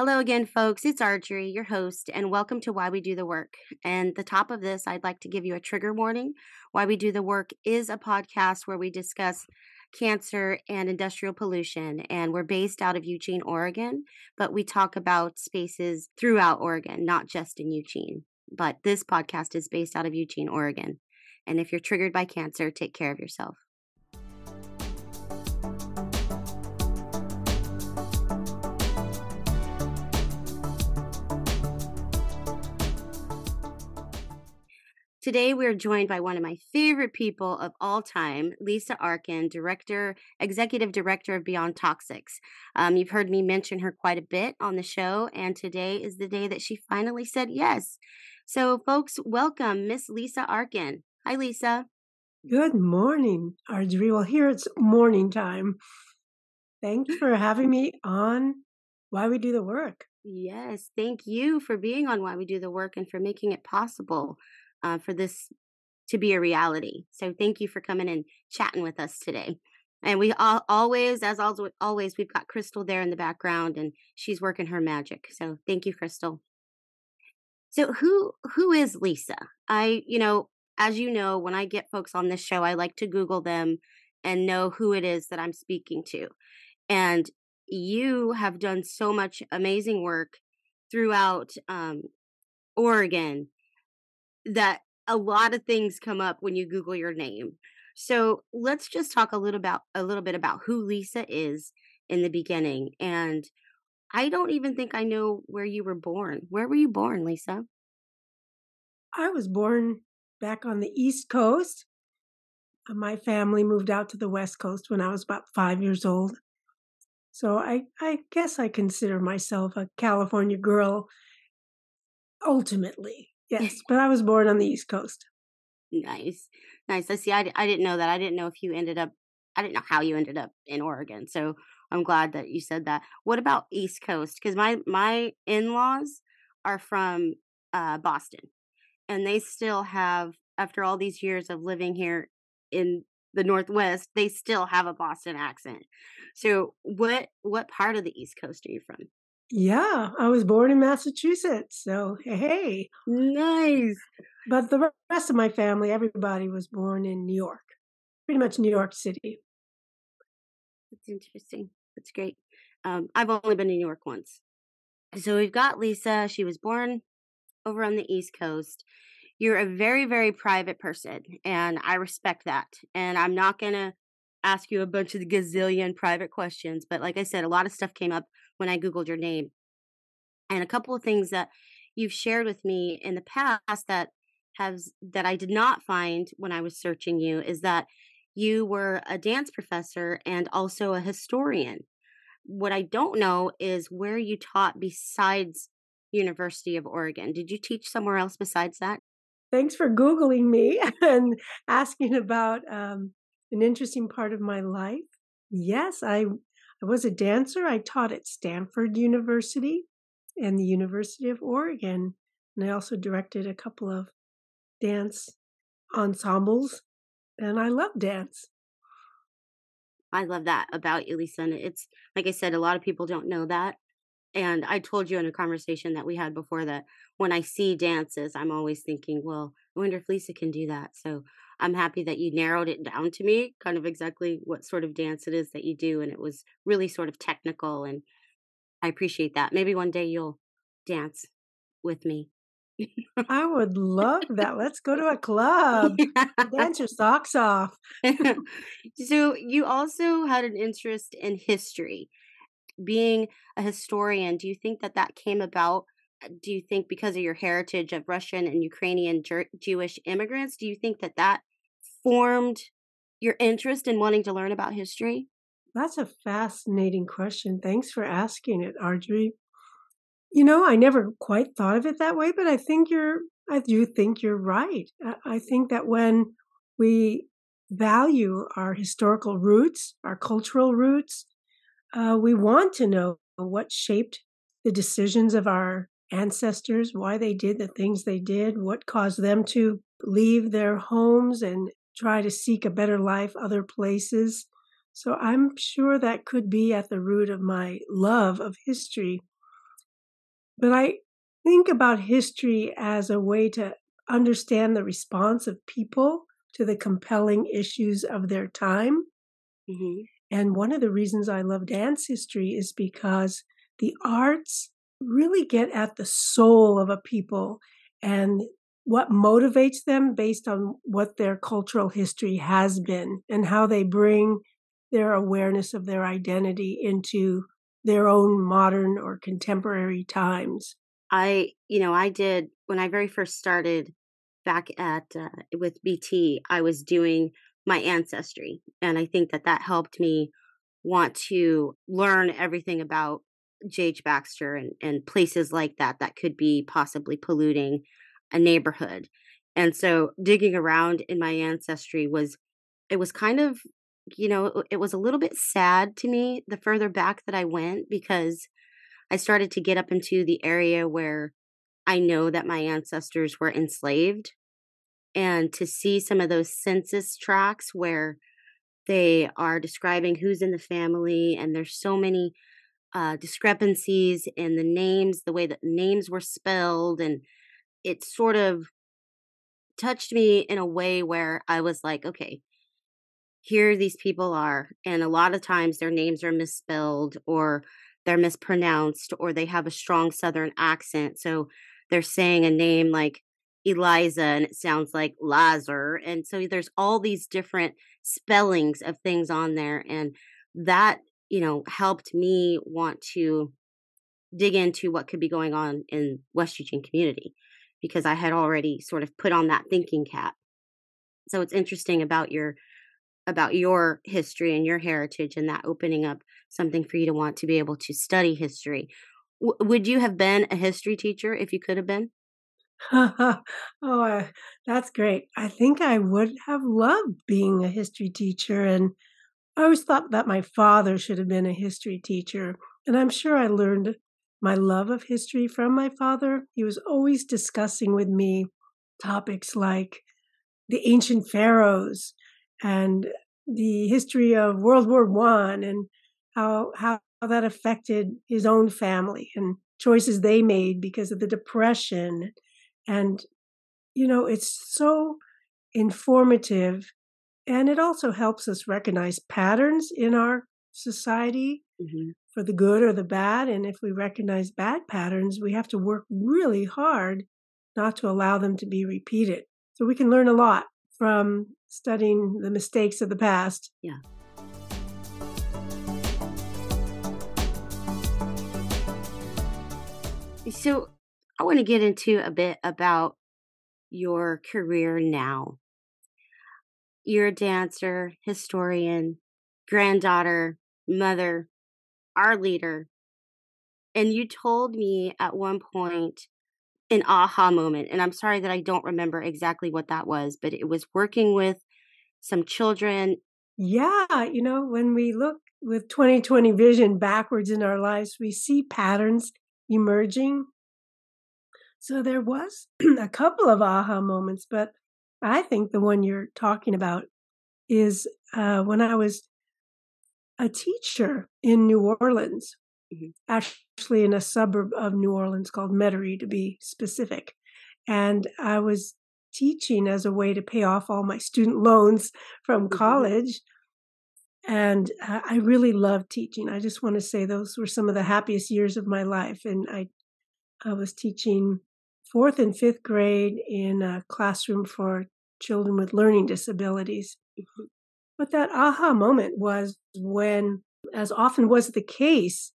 Hello again, folks. It's Arjorie, your host, and welcome to Why We Do the Work. And the top of this, I'd like to give you a trigger warning. Why We Do the Work is a podcast where we discuss cancer and industrial pollution, and we're based out of Eugene, Oregon, but we talk about spaces throughout Oregon, not just in Eugene. But this podcast is based out of Eugene, Oregon. And if you're triggered by cancer, take care of yourself. Today, we're joined by one of my favorite people of all time, Lisa Arkin, director, executive director of Beyond Toxics. Um, you've heard me mention her quite a bit on the show, and today is the day that she finally said yes. So, folks, welcome Miss Lisa Arkin. Hi, Lisa. Good morning, Arjorie. Well, here it's morning time. Thanks for having me on Why We Do the Work. Yes, thank you for being on Why We Do the Work and for making it possible uh, for this to be a reality. So thank you for coming and chatting with us today. And we all, always, as always, we've got Crystal there in the background, and she's working her magic. So thank you, Crystal. So who who is Lisa? I, you know, as you know, when I get folks on this show, I like to Google them and know who it is that I'm speaking to. And you have done so much amazing work throughout um, Oregon that a lot of things come up when you Google your name. So let's just talk a little about a little bit about who Lisa is in the beginning. And I don't even think I know where you were born. Where were you born, Lisa? I was born back on the East Coast. Uh, my family moved out to the West Coast when I was about five years old. So I, I guess I consider myself a California girl ultimately. Yes, but I was born on the East Coast. Nice, nice. I see. I, I didn't know that. I didn't know if you ended up. I didn't know how you ended up in Oregon. So I'm glad that you said that. What about East Coast? Because my my in laws are from uh, Boston, and they still have, after all these years of living here in the Northwest, they still have a Boston accent. So what what part of the East Coast are you from? Yeah, I was born in Massachusetts. So, hey. Nice. But the rest of my family, everybody was born in New York, pretty much New York City. That's interesting. That's great. Um, I've only been to New York once. So we've got Lisa. She was born over on the East Coast. You're a very, very private person, and I respect that. And I'm not going to ask you a bunch of gazillion private questions, but like I said, a lot of stuff came up when I Googled your name. And a couple of things that you've shared with me in the past that has that I did not find when I was searching you is that you were a dance professor and also a historian. What I don't know is where you taught besides University of Oregon. Did you teach somewhere else besides that? Thanks for Googling me and asking about um, an interesting part of my life. Yes, I I was a dancer. I taught at Stanford University and the University of Oregon. And I also directed a couple of dance ensembles. And I love dance. I love that about you, Lisa. And it's like I said, a lot of people don't know that. And I told you in a conversation that we had before that when I see dances, I'm always thinking, well, I wonder if Lisa can do that. So I'm happy that you narrowed it down to me, kind of exactly what sort of dance it is that you do. And it was really sort of technical. And I appreciate that. Maybe one day you'll dance with me. I would love that. Let's go to a club. Dance your socks off. so, you also had an interest in history. Being a historian, do you think that that came about uh, do you think because of your heritage of Russian and Ukrainian Jewish immigrants, do you think that that formed your interest in wanting to learn about history? That's a fascinating question. Thanks for asking it, Audrey. You know, I never quite thought of it that way, but I think you're, I do think you're right. I think that when we value our historical roots, our cultural roots, uh, we want to know what shaped the decisions of our ancestors, why they did the things they did, what caused them to leave their homes and try to seek a better life other places. So I'm sure that could be at the root of my love of history. But I think about history as a way to understand the response of people to the compelling issues of their time. Mm-hmm. And one of the reasons I love dance history is because the arts really get at the soul of a people and what motivates them based on what their cultural history has been and how they bring their awareness of their identity into their own modern or contemporary times. I, you know, I did when I very first started back at uh, with BT, I was doing my ancestry, and I think that that helped me want to learn everything about J.H. Baxter and, and places like that that could be possibly polluting a neighborhood. And so digging around in my ancestry was, it was kind of, you know, it was a little bit sad to me the further back that I went because I started to get up into the area where I know that my ancestors were enslaved. And to see some of those census tracts where they are describing who's in the family, and there's so many uh, discrepancies in the names, the way that names were spelled, and it sort of touched me in a way where I was like, okay, here these people are. And a lot of times their names are misspelled or they're mispronounced or they have a strong Southern accent. So they're saying a name like Eliza and it sounds like Lazar. And so there's all these different spellings of things on there. And that, you know, helped me want to dig into what could be going on in West Eugene community because I had already sort of put on that thinking cap. So it's interesting about your about your history and your heritage and that opening up something for you to want to be able to study history. W- would you have been a history teacher if you could have been? oh, uh, that's great. I think I would have loved being a history teacher. And I always thought that my father should have been a history teacher. And I'm sure I learned my love of history from my father. He was always discussing with me topics like the ancient pharaohs and the history of World War One and how how that affected his own family and choices they made because of the depression and you know it's so informative and it also helps us recognize patterns in our society mm-hmm for the good or the bad. And if we recognize bad patterns, we have to work really hard not to allow them to be repeated. So we can learn a lot from studying the mistakes of the past. Yeah. So I want to get into a bit about your career now. You're a dancer, historian, granddaughter, mother, our leader. And you told me at one point an aha moment. And I'm sorry that I don't remember exactly what that was, but it was working with some children. Yeah. You know, when we look with 2020 vision backwards in our lives, we see patterns emerging. So there was a couple of aha moments, but I think the one you're talking about is uh, when I was a teacher in New Orleans, mm-hmm. actually in a suburb of New Orleans called Metairie, to be specific. And I was teaching as a way to pay off all my student loans from mm-hmm. college. And I really loved teaching. I just want to say those were some of the happiest years of my life. And I, I was teaching fourth and fifth grade in a classroom for children with learning disabilities. But that aha moment was when, as often was the case,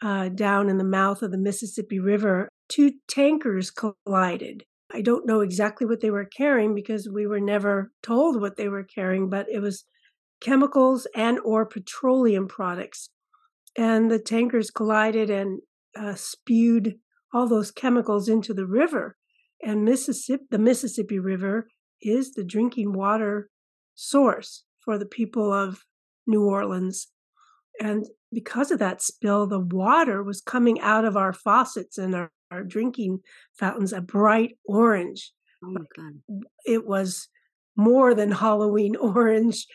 uh, down in the mouth of the Mississippi River, two tankers collided. I don't know exactly what they were carrying because we were never told what they were carrying, but it was chemicals and or petroleum products. And the tankers collided and uh, spewed all those chemicals into the river. And Mississippi, the Mississippi River is the drinking water source for the people of New Orleans. And because of that spill, the water was coming out of our faucets and our, our drinking fountains a bright orange. Oh my God. It was more than Halloween orange.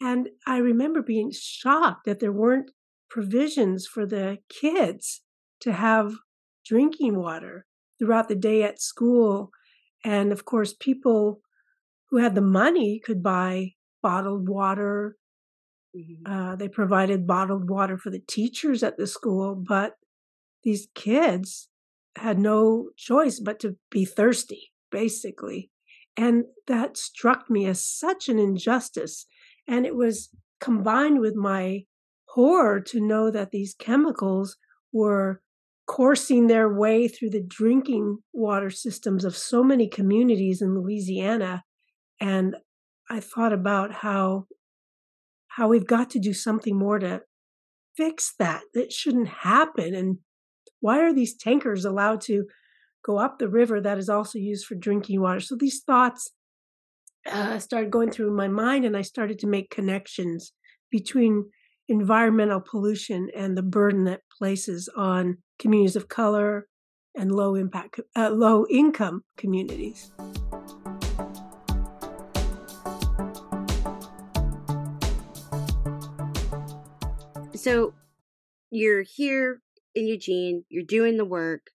And I remember being shocked that there weren't provisions for the kids to have drinking water throughout the day at school. And of course, people who had the money could buy bottled water. Mm-hmm. Uh, they provided bottled water for the teachers at the school, but these kids had no choice but to be thirsty, basically. And that struck me as such an injustice. And it was combined with my horror to know that these chemicals were coursing their way through the drinking water systems of so many communities in Louisiana. And I thought about how how we've got to do something more to fix that. That shouldn't happen. And why are these tankers allowed to go up the river that is also used for drinking water? So these thoughts uh, started going through my mind, and I started to make connections between environmental pollution and the burden that places on communities of color and low impact, uh, low income communities. So you're here in Eugene, you're doing the work.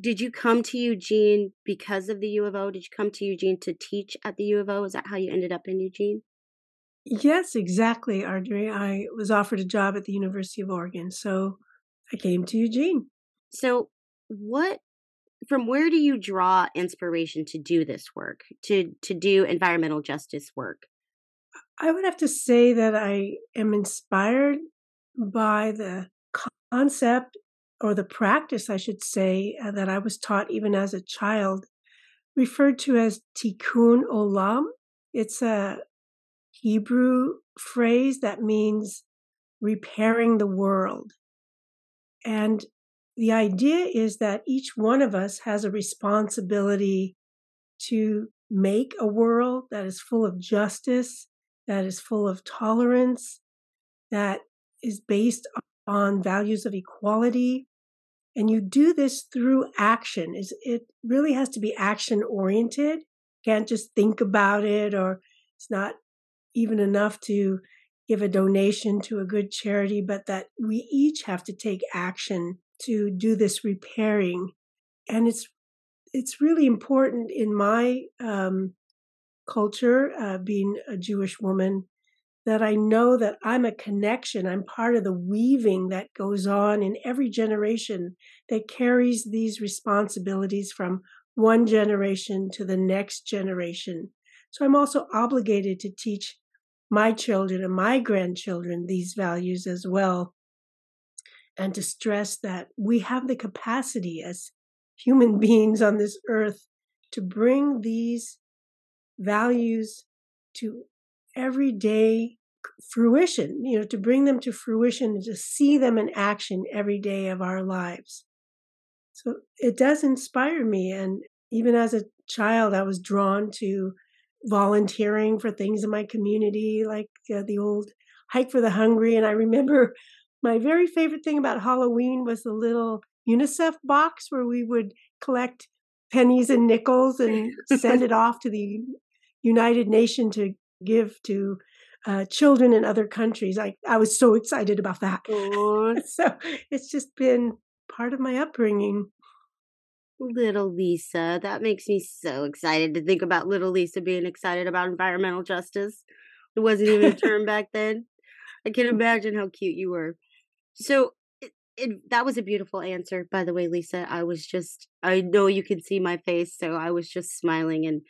Did you come to Eugene because of the U of O? Did you come to Eugene to teach at the U of O? Is that how you ended up in Eugene? Yes, exactly, Audrey. I was offered a job at the University of Oregon, so I came to Eugene. So, what from where do you draw inspiration to do this work, to to do environmental justice work? I would have to say that I am inspired by the concept or the practice, I should say, uh, that I was taught even as a child, referred to as tikkun olam. It's a Hebrew phrase that means repairing the world. And the idea is that each one of us has a responsibility to make a world that is full of justice, that is full of tolerance, that is based on values of equality. And you do this through action. Is It really has to be action oriented. Can't just think about it or it's not even enough to give a donation to a good charity, but that we each have to take action to do this repairing. And it's it's really important in my um, culture, uh, being a Jewish woman, that I know that I'm a connection. I'm part of the weaving that goes on in every generation that carries these responsibilities from one generation to the next generation. So I'm also obligated to teach my children and my grandchildren these values as well. And to stress that we have the capacity as human beings on this earth to bring these values to everyday fruition, you know, to bring them to fruition and to see them in action every day of our lives. So it does inspire me. And even as a child, I was drawn to volunteering for things in my community, like uh, the old Hike for the Hungry. And I remember my very favorite thing about Halloween was the little UNICEF box where we would collect pennies and nickels and send it off to the United Nation to give to uh, children in other countries. I, I was so excited about that. so it's just been part of my upbringing. Little Lisa, that makes me so excited to think about little Lisa being excited about environmental justice. It wasn't even a term back then. I can imagine how cute you were. So it, it, that was a beautiful answer, by the way, Lisa. I was just, I know you can see my face, so I was just smiling and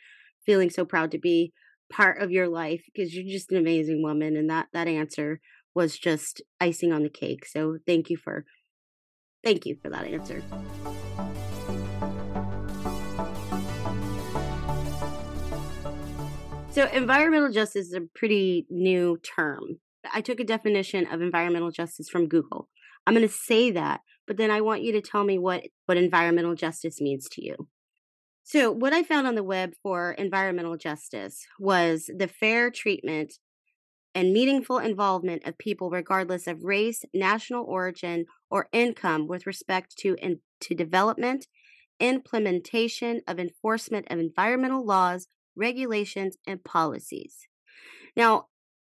feeling so proud to be part of your life because you're just an amazing woman and that that answer was just icing on the cake so thank you for thank you for that answer. So environmental justice is a pretty new term. I took a definition of environmental justice from google. I'm going to say that but then i want you to tell me what what environmental justice means to you so, what I found on the web for environmental justice was the fair treatment and meaningful involvement of people regardless of race, national origin, or income with respect to in, to development, implementation of enforcement of environmental laws, regulations, and policies. Now,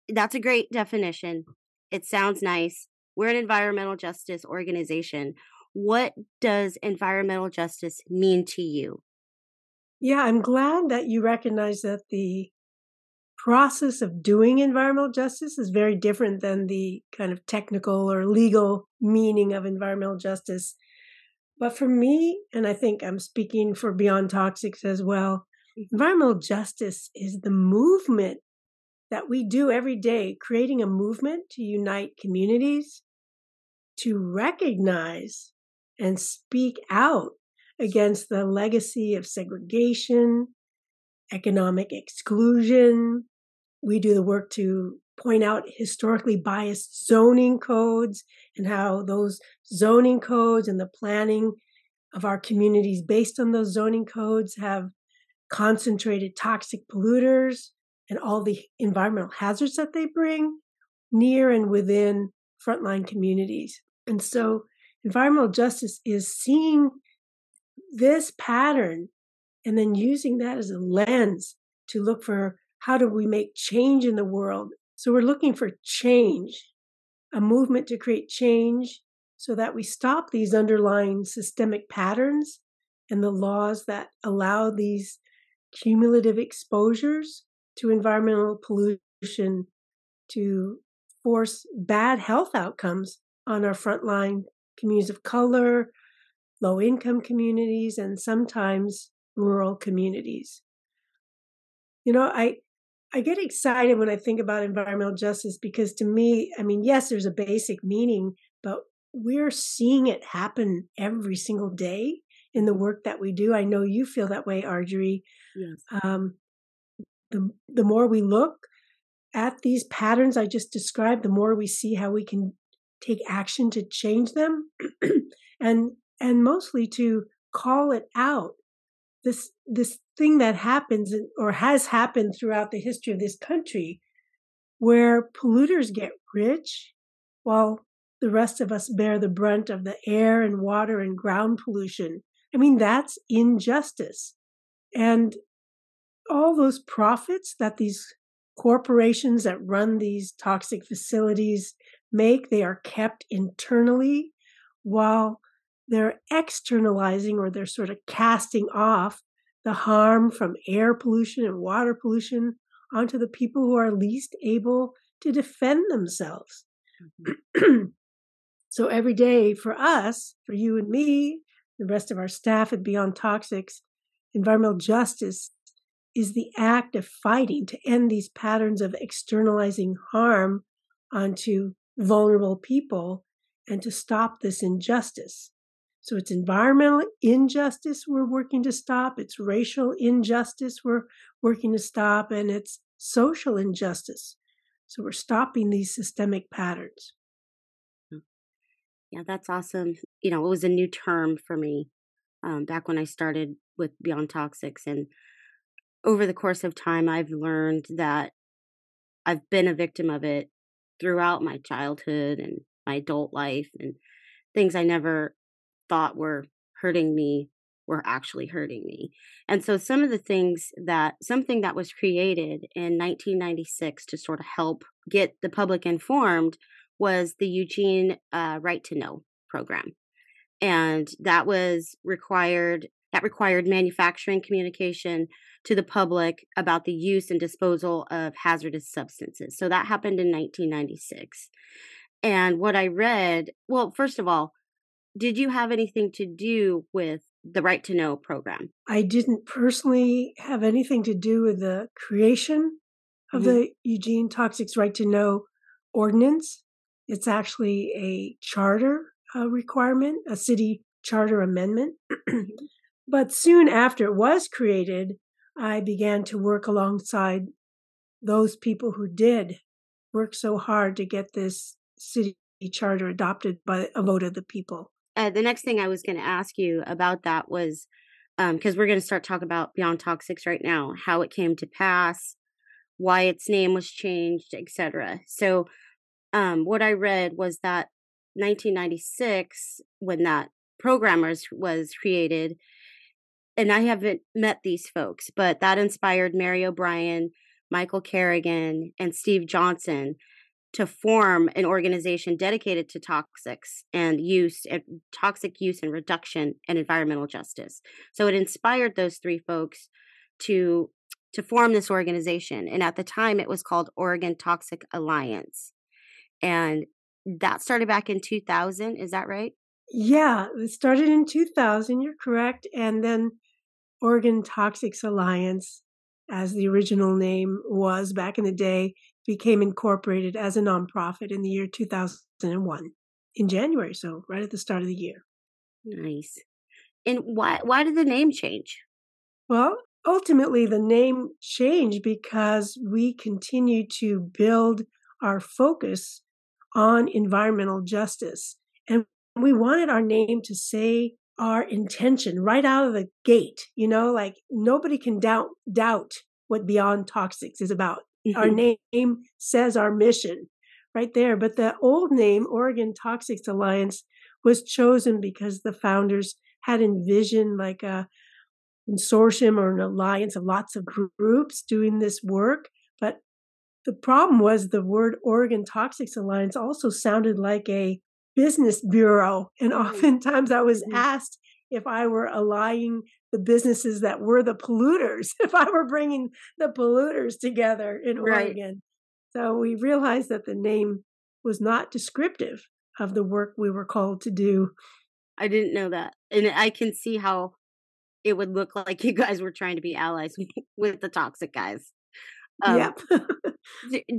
that's a great definition. It sounds nice. We're an environmental justice organization. what does environmental justice mean to you? Yeah, I'm glad that you recognize that the process of doing environmental justice is very different than the kind of technical or legal meaning of environmental justice. But for me, and I think I'm speaking for Beyond Toxics as well, environmental justice is the movement that we do every day, creating a movement to unite communities, to recognize and speak out against the legacy of segregation, economic exclusion. We do the work to point out historically biased zoning codes and how those zoning codes and the planning of our communities based on those zoning codes have concentrated toxic polluters and all the environmental hazards that they bring near and within frontline communities. And so environmental justice is seeing this pattern and then using that as a lens to look for how do we make change in the world. So we're looking for change, a movement to create change so that we stop these underlying systemic patterns and the laws that allow these cumulative exposures to environmental pollution to force bad health outcomes on our frontline communities of color, low income communities, and sometimes rural communities. You know, I I get excited when I think about environmental justice because to me, I mean, yes, there's a basic meaning, but we're seeing it happen every single day in the work that we do. I know you feel that way, Arjorie. Yes. Um, the the more we look at these patterns I just described, the more we see how we can take action to change them and and mostly to call it out. This this thing that happens or has happened throughout the history of this country where polluters get rich while the rest of us bear the brunt of the air and water and ground pollution. I mean that's injustice. And all those profits that these corporations that run these toxic facilities make, they are kept internally while they're externalizing or they're sort of casting off the harm from air pollution and water pollution onto the people who are least able to defend themselves. Mm-hmm. so every day for us, for you and me, the rest of our staff at Beyond Toxics, environmental justice is the act of fighting to end these patterns of externalizing harm onto vulnerable people and to stop this injustice. So it's environmental injustice we're working to stop, it's racial injustice we're working to stop, and it's social injustice. So we're stopping these systemic patterns. Hmm. Yeah, that's awesome. You know, it was a new term for me um, back when I started with Beyond Toxics. And over the course of time, I've learned that I've been a victim of it throughout my childhood and my adult life and things I never thought were hurting me were actually hurting me. And so some of the things that something that was created in 1996 to sort of help get the public informed was the Eugene uh, Right to Know program. And that was required that required manufacturing communication to the public about the use and disposal of hazardous substances. So that happened in 1996. And what I read, well, first of all, did you have anything to do with the Right to Know program? I didn't personally have anything to do with the creation of mm-hmm. the Eugene Toxics Right to Know ordinance. It's actually a charter uh, requirement, a city charter amendment. Mm-hmm. but soon after it was created, I began to work alongside those people who did work so hard to get this city charter adopted by a vote of the people. Uh, the next thing I was going to ask you about that was because um, we're going to start talking about Beyond Toxics right now, how it came to pass, why its name was changed, etc. So, um, what I read was that 1996, when that programmers was created, and I haven't met these folks, but that inspired Mary O'Brien, Michael Carrigan, and Steve Johnson to form an organization dedicated to toxics and use and toxic use and reduction and environmental justice. So it inspired those three folks to to form this organization and at the time it was called Oregon Toxic Alliance. And that started back in 2000, is that right? Yeah, it started in 2000, you're correct, and then Oregon Toxics Alliance as the original name was back in the day became incorporated as a nonprofit in the year 2001 in January, so right at the start of the year. Nice. And why why did the name change? Well, ultimately the name changed because we continue to build our focus on environmental justice. And we wanted our name to say our intention right out of the gate, you know, like nobody can doubt doubt what Beyond Toxics is about. Mm-hmm. Our name says our mission right there. But the old name, Oregon Toxics Alliance, was chosen because the founders had envisioned like a consortium or an alliance of lots of groups doing this work. But the problem was the word Oregon Toxics Alliance also sounded like a business bureau. And mm-hmm. oftentimes I was mm-hmm. asked if I were allying the businesses that were the polluters, if I were bringing the polluters together in right. Oregon. So we realized that the name was not descriptive of the work we were called to do. I didn't know that. And I can see how it would look like you guys were trying to be allies with the toxic guys. Um, yep.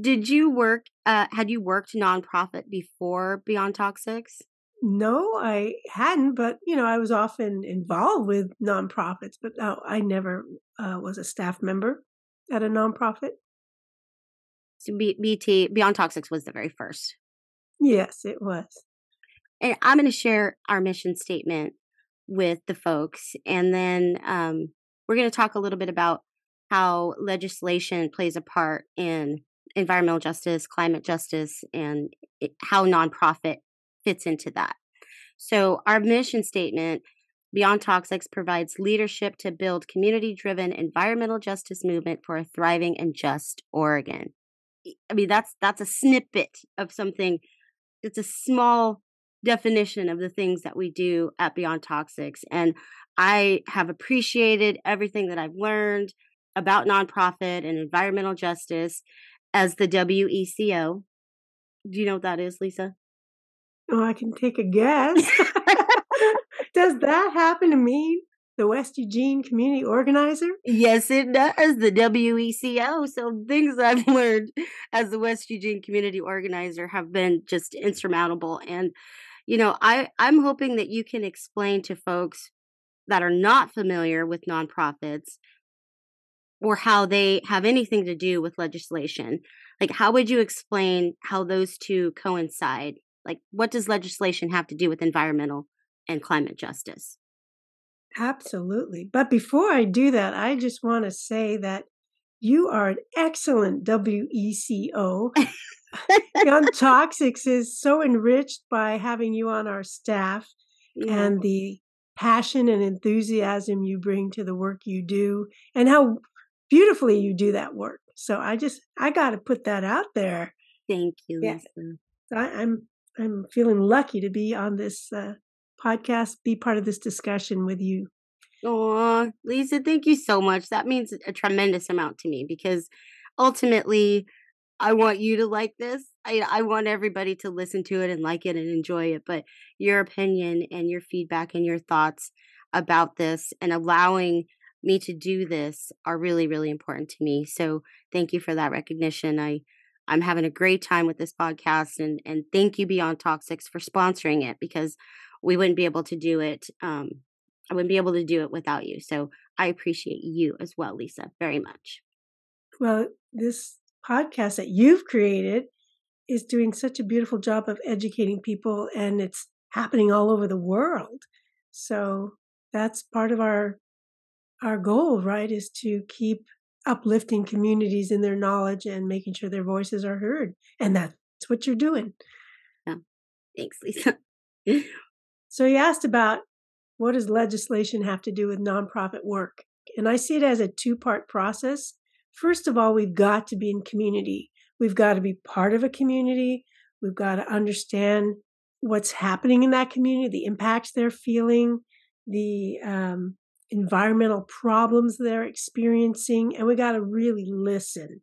did you work, uh, had you worked nonprofit before Beyond Toxics? No, I hadn't, but you know, I was often involved with nonprofits, but no, I never uh, was a staff member at a nonprofit. So B- BT Beyond Toxics was the very first. Yes, it was. And I'm going to share our mission statement with the folks, and then um, we're going to talk a little bit about how legislation plays a part in environmental justice, climate justice, and how nonprofit fits into that. So, our mission statement Beyond Toxics provides leadership to build community driven environmental justice movement for a thriving and just Oregon. I mean, that's that's a snippet of something. It's a small definition of the things that we do at Beyond Toxics. And I have appreciated everything that I've learned about nonprofit and environmental justice as the WECO. Do you know what that is, Lisa? Oh, I can take a guess. does that happen to me? The West Eugene Community Organizer? Yes, it does. The WECO. So things I've learned as the West Eugene Community Organizer have been just insurmountable. And, you know, I, I'm hoping that you can explain to folks that are not familiar with nonprofits or how they have anything to do with legislation. Like, how would you explain how those two coincide? Like, what does legislation have to do with environmental and climate justice? Absolutely. But before I do that, I just want to say that you are an excellent WECO. Beyond Toxics is so enriched by having you on our staff yeah. and the passion and enthusiasm you bring to the work you do and how beautifully you do that work. So I just I got to put that out there. Thank you. Yeah. I, I'm I'm feeling lucky to be on this uh, podcast, be part of this discussion with you. Oh, Lisa, thank you so much. That means a tremendous amount to me because ultimately, I want you to like this. I, I want everybody to listen to it and like it and enjoy it. But your opinion and your feedback and your thoughts about this and allowing me to do this are really really important to me so thank you for that recognition i i'm having a great time with this podcast and and thank you beyond toxics for sponsoring it because we wouldn't be able to do it um i wouldn't be able to do it without you so i appreciate you as well lisa very much. Well this podcast that you've created is doing such a beautiful job of educating people and it's happening all over the world. So that's part of our our goal, right, is to keep uplifting communities in their knowledge and making sure their voices are heard. And that's what you're doing. Yeah. Thanks, Lisa. so you asked about what does legislation have to do with nonprofit work? And I see it as a two part process. First of all, we've got to be in community. We've got to be part of a community. We've got to understand what's happening in that community, the impacts they're feeling, the um, environmental problems they're experiencing, and we got to really listen.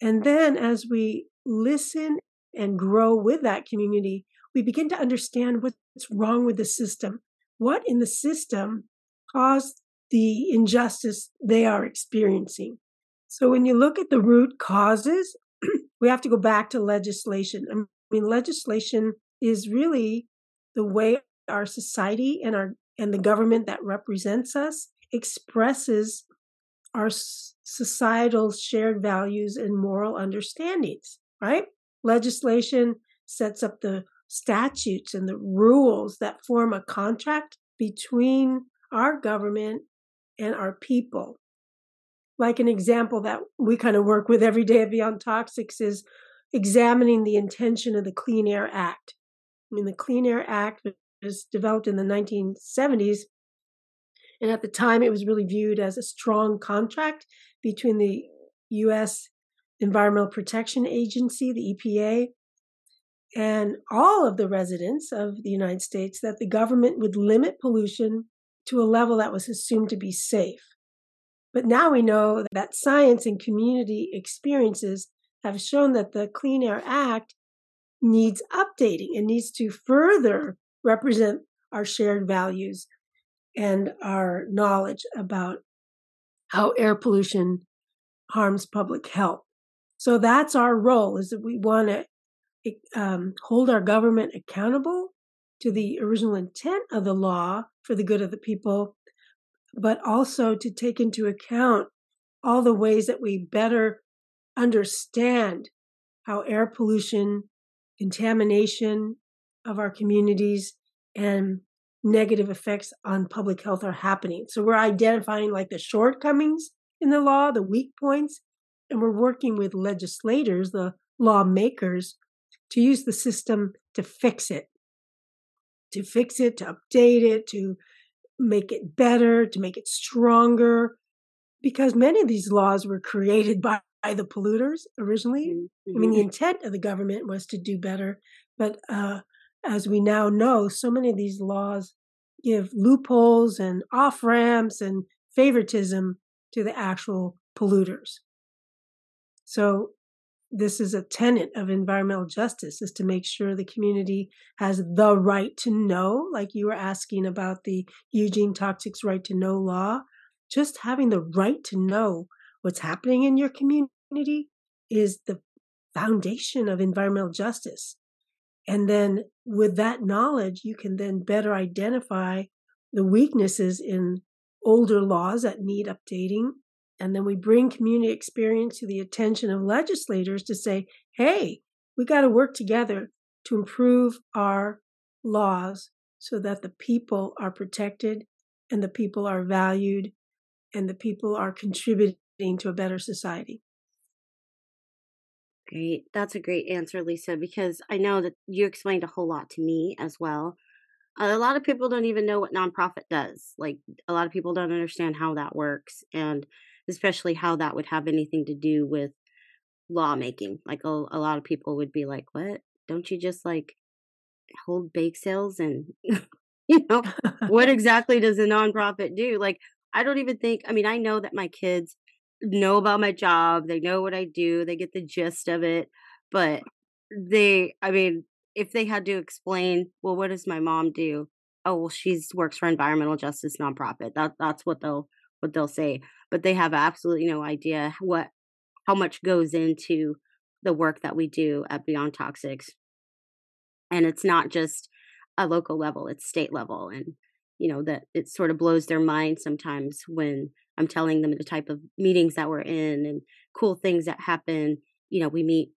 And then as we listen and grow with that community, we begin to understand what's wrong with the system. What in the system caused the injustice they are experiencing? So when you look at the root causes, we have to go back to legislation. I mean, legislation is really the way our society and our and the government that represents us expresses our societal shared values and moral understandings, right? Legislation sets up the statutes and the rules that form a contract between our government and our people. Like an example that we kind of work with every day at Beyond Toxics is examining the intention of the Clean Air Act. I mean, the Clean Air Act was developed in the 1970s. And at the time, it was really viewed as a strong contract between the U.S. Environmental Protection Agency, the EPA, and all of the residents of the United States that the government would limit pollution to a level that was assumed to be safe. But now we know that science and community experiences have shown that the Clean Air Act needs updating and needs to further represent our shared values and our knowledge about how air pollution harms public health. So that's our role is that we want to um, hold our government accountable to the original intent of the law for the good of the people, but also to take into account all the ways that we better understand how air pollution contamination of our communities and negative effects on public health are happening. So we're identifying like the shortcomings in the law, the weak points, and we're working with legislators, the lawmakers, to use the system to fix it, to fix it, to update it, to make it better, to make it stronger. Because many of these laws were created by by the polluters originally. Mm-hmm. I mean, the mm-hmm. intent of the government was to do better, but uh, as we now know, so many of these laws give loopholes and off ramps and favoritism to the actual polluters. So, this is a tenet of environmental justice is to make sure the community has the right to know like you were asking about the eugene toxics right to know law just having the right to know what's happening in your community is the foundation of environmental justice. And then with that knowledge, you can then better identify the weaknesses in older laws that need updating. And then we bring community experience to the attention of legislators to say, hey, we got to work together to improve our laws so that the people are protected and the people are valued and the people are contributing to a better society. Great. That's a great answer, Lisa, because I know that you explained a whole lot to me as well. A lot of people don't even know what nonprofit does. Like, a lot of people don't understand how that works, and especially how that would have anything to do with lawmaking. Like, a, a lot of people would be like, What? Don't you just like hold bake sales and, you know, what exactly does a nonprofit do? Like, I don't even think, I mean, I know that my kids know about my job, they know what I do, they get the gist of it, but they I mean, if they had to explain, well, what does my mom do? Oh, well, she's works for environmental justice nonprofit. That that's what they'll what they'll say. But they have absolutely no idea what how much goes into the work that we do at Beyond Toxics. And it's not just a local level, it's state level. And, you know, that it sort of blows their mind sometimes when I'm telling them the type of meetings that we're in and cool things that happen. You know, we meet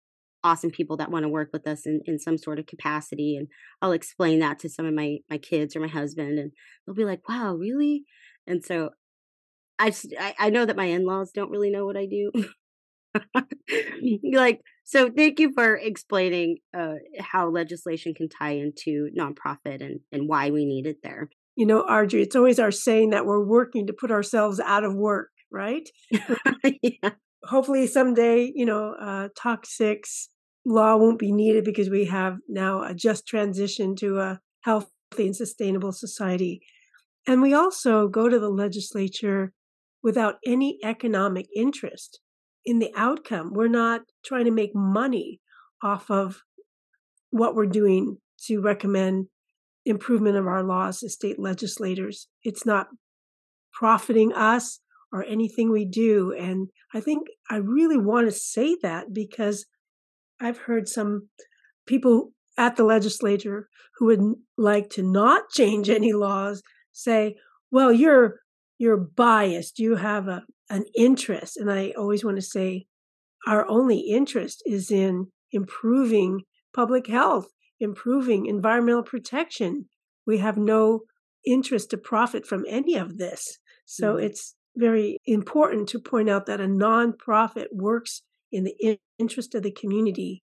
awesome people that want to work with us in, in some sort of capacity. And I'll explain that to some of my, my kids or my husband and they'll be like, wow, really? And so I, just, I, I know that my in-laws don't really know what I do. like, so thank you for explaining uh, how legislation can tie into nonprofit and, and why we need it there. You know, Audrey, it's always our saying that we're working to put ourselves out of work, right? yeah. hopefully someday, you know, uh, toxics law won't be needed because we have now a just transition to a healthy and sustainable society. And we also go to the legislature without any economic interest in the outcome. We're not trying to make money off of what we're doing to recommend improvement of our laws as state legislators. It's not profiting us or anything we do. And I think I really want to say that because I've heard some people at the legislature who would like to not change any laws say, well, you're you're biased. You have a an interest. And I always want to say our only interest is in improving public health, improving environmental protection. We have no interest to profit from any of this. So mm-hmm. it's very important to point out that a nonprofit works in the interest of the community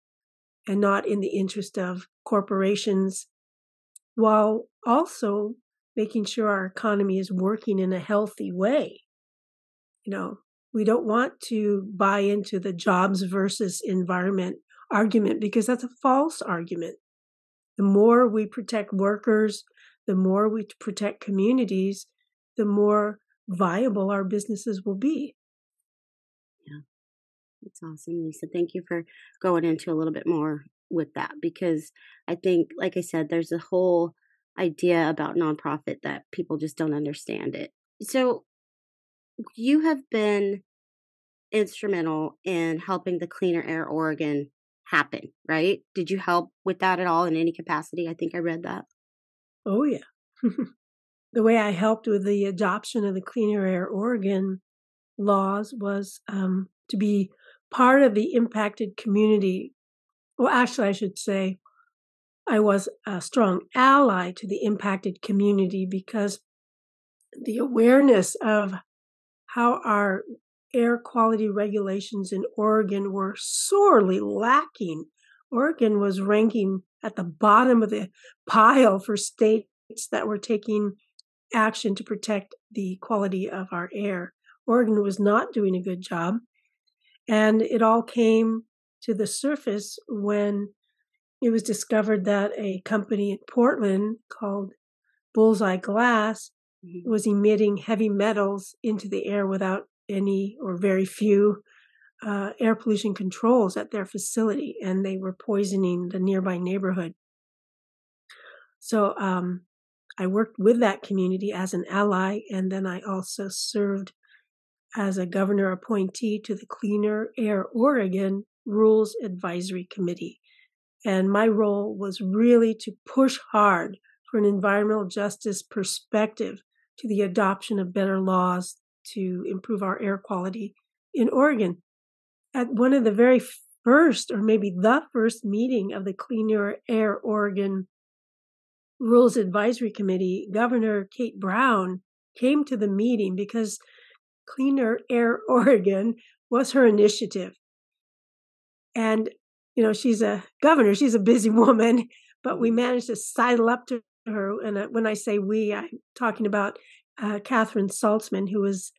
and not in the interest of corporations, while also making sure our economy is working in a healthy way. You know, we don't want to buy into the jobs versus environment argument because that's a false argument. The more we protect workers, the more we protect communities, the more viable our businesses will be. Yeah, that's awesome, Lisa. Thank you for going into a little bit more with that because I think, like I said, there's a whole idea about nonprofit that people just don't understand it. So, you have been instrumental in helping the Cleaner Air Oregon happen, right? Did you help with that at all in any capacity? I think I read that. Oh, yeah. the way I helped with the adoption of the Cleaner Air Oregon laws was um, to be part of the impacted community. Well, actually, I should say I was a strong ally to the impacted community because the awareness of how our air quality regulations in Oregon were sorely lacking. Oregon was ranking at the bottom of the pile for states that were taking action to protect the quality of our air. Oregon was not doing a good job. And it all came to the surface when it was discovered that a company in Portland called Bullseye Glass mm-hmm. was emitting heavy metals into the air without any or very few uh, air pollution controls at their facility, and they were poisoning the nearby neighborhood. So um, I worked with that community as an ally, and then I also served as a governor appointee to the Cleaner Air Oregon Rules Advisory Committee. And my role was really to push hard for an environmental justice perspective to the adoption of better laws to improve our air quality in Oregon. At one of the very first, or maybe the first meeting of the Cleaner Air Oregon Rules Advisory Committee, Governor Kate Brown came to the meeting because Cleaner Air Oregon was her initiative. And, you know, she's a governor, she's a busy woman, but we managed to sidle up to her. And uh, when I say we, I'm talking about uh, Catherine Saltzman, who was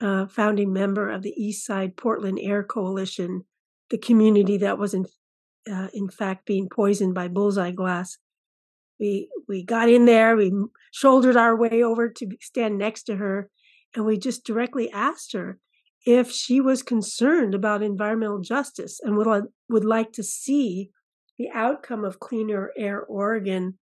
a founding member of the East Side Portland Air Coalition, the community that was in, uh, in fact being poisoned by Bullseye Glass. We we got in there we shouldered our way over to stand next to her and we just directly asked her if she was concerned about environmental justice and would would like to see the outcome of Cleaner Air Oregon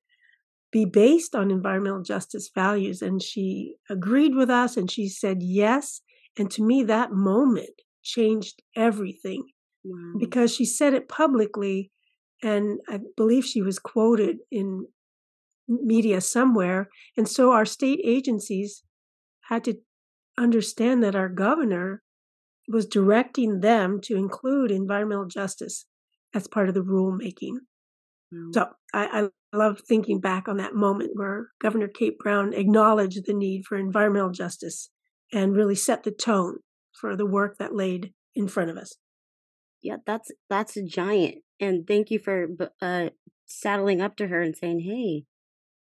be based on environmental justice values. And she agreed with us and she said yes and to me that moment changed everything wow. because she said it publicly and I believe she was quoted in media somewhere. And so our state agencies had to understand that our governor was directing them to include environmental justice as part of the rulemaking. Mm. So I, I love thinking back on that moment where Governor Kate Brown acknowledged the need for environmental justice and really set the tone for the work that laid in front of us. Yeah, that's that's a giant. And thank you for uh, saddling up to her and saying, "Hey,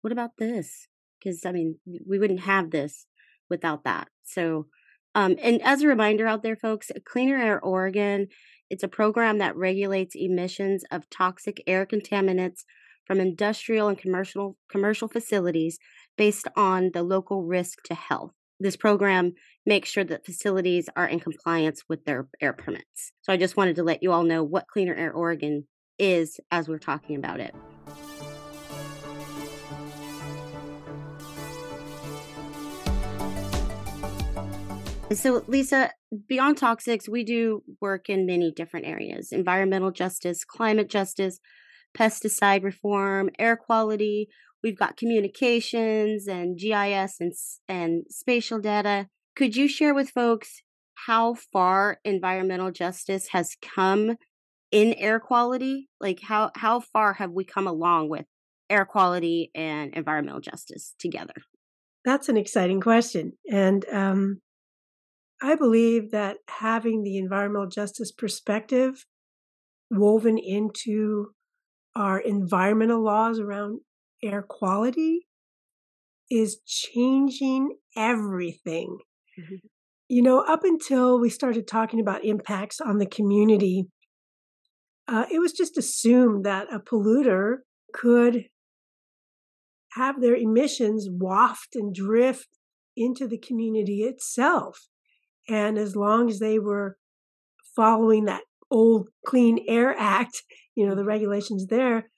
what about this? Because I mean, we wouldn't have this without that. So Um, and as a reminder out there, folks, Cleaner Air Oregon, it's a program that regulates emissions of toxic air contaminants from industrial and commercial commercial facilities based on the local risk to health. This program makes sure that facilities are in compliance with their air permits. So I just wanted to let you all know what Cleaner Air Oregon is as we're talking about it. So, Lisa, Beyond Toxics, we do work in many different areas environmental justice, climate justice, pesticide reform, air quality. We've got communications and GIS and, and spatial data. Could you share with folks how far environmental justice has come in air quality? Like how how far have we come along with air quality and environmental justice together? That's an exciting question, and um, I believe that having the environmental justice perspective woven into our environmental laws around air quality is changing everything. Mm-hmm. You know, up until we started talking about impacts on the community, uh, it was just assumed that a polluter could have their emissions waft and drift into the community itself. And as long as they were following that old Clean Air Act, you know, the regulations there,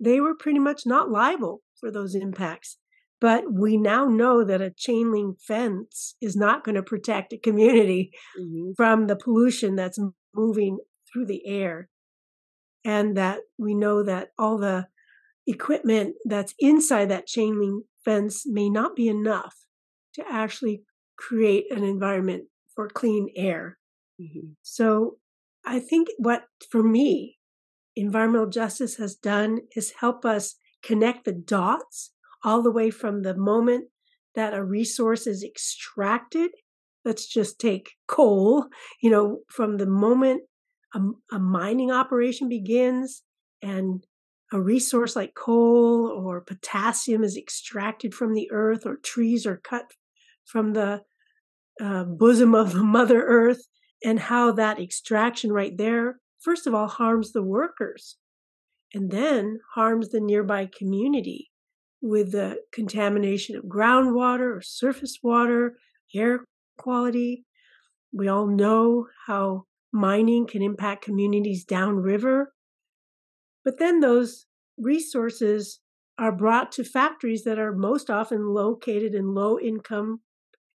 they were pretty much not liable for those impacts. But we now know that a chain link fence is not going to protect a community mm-hmm. from the pollution that's moving through the air. And that we know that all the equipment that's inside that chain link fence may not be enough to actually create an environment for clean air. Mm-hmm. So I think what, for me, environmental justice has done is help us connect the dots all the way from the moment that a resource is extracted. Let's just take coal, you know, from the moment a, a mining operation begins and a resource like coal or potassium is extracted from the earth or trees are cut from the uh, bosom of the Mother Earth and how that extraction right there, first of all, harms the workers and then harms the nearby community with the contamination of groundwater or surface water, air quality. We all know how mining can impact communities downriver. But then those resources are brought to factories that are most often located in low income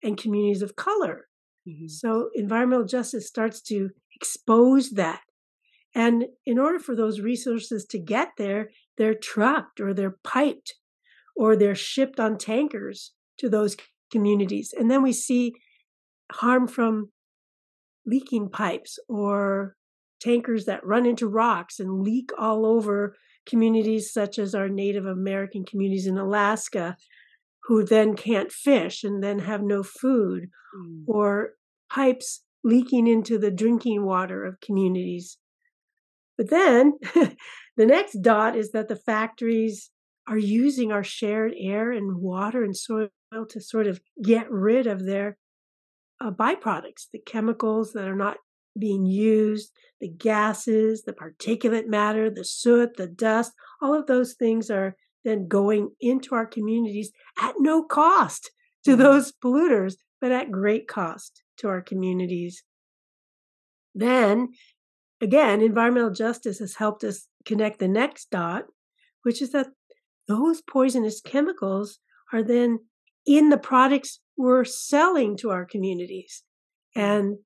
and communities of color. Mm-hmm. So environmental justice starts to expose that. And in order for those resources to get there, they're trucked or they're piped or they're shipped on tankers to those communities. And then we see harm from leaking pipes or tankers that run into rocks and leak all over communities such as our Native American communities in Alaska who then can't fish and then have no food, mm. or pipes leaking into the drinking water of communities. But then the next dot is that the factories are using our shared air and water and soil to sort of get rid of their uh, byproducts, the chemicals that are not being used, the gases, the particulate matter, the soot, the dust, all of those things are then going into our communities at no cost to mm-hmm. those polluters, but at great cost to our communities. Then, again, environmental justice has helped us connect the next dot, which is that those poisonous chemicals are then in the products we're selling to our communities. And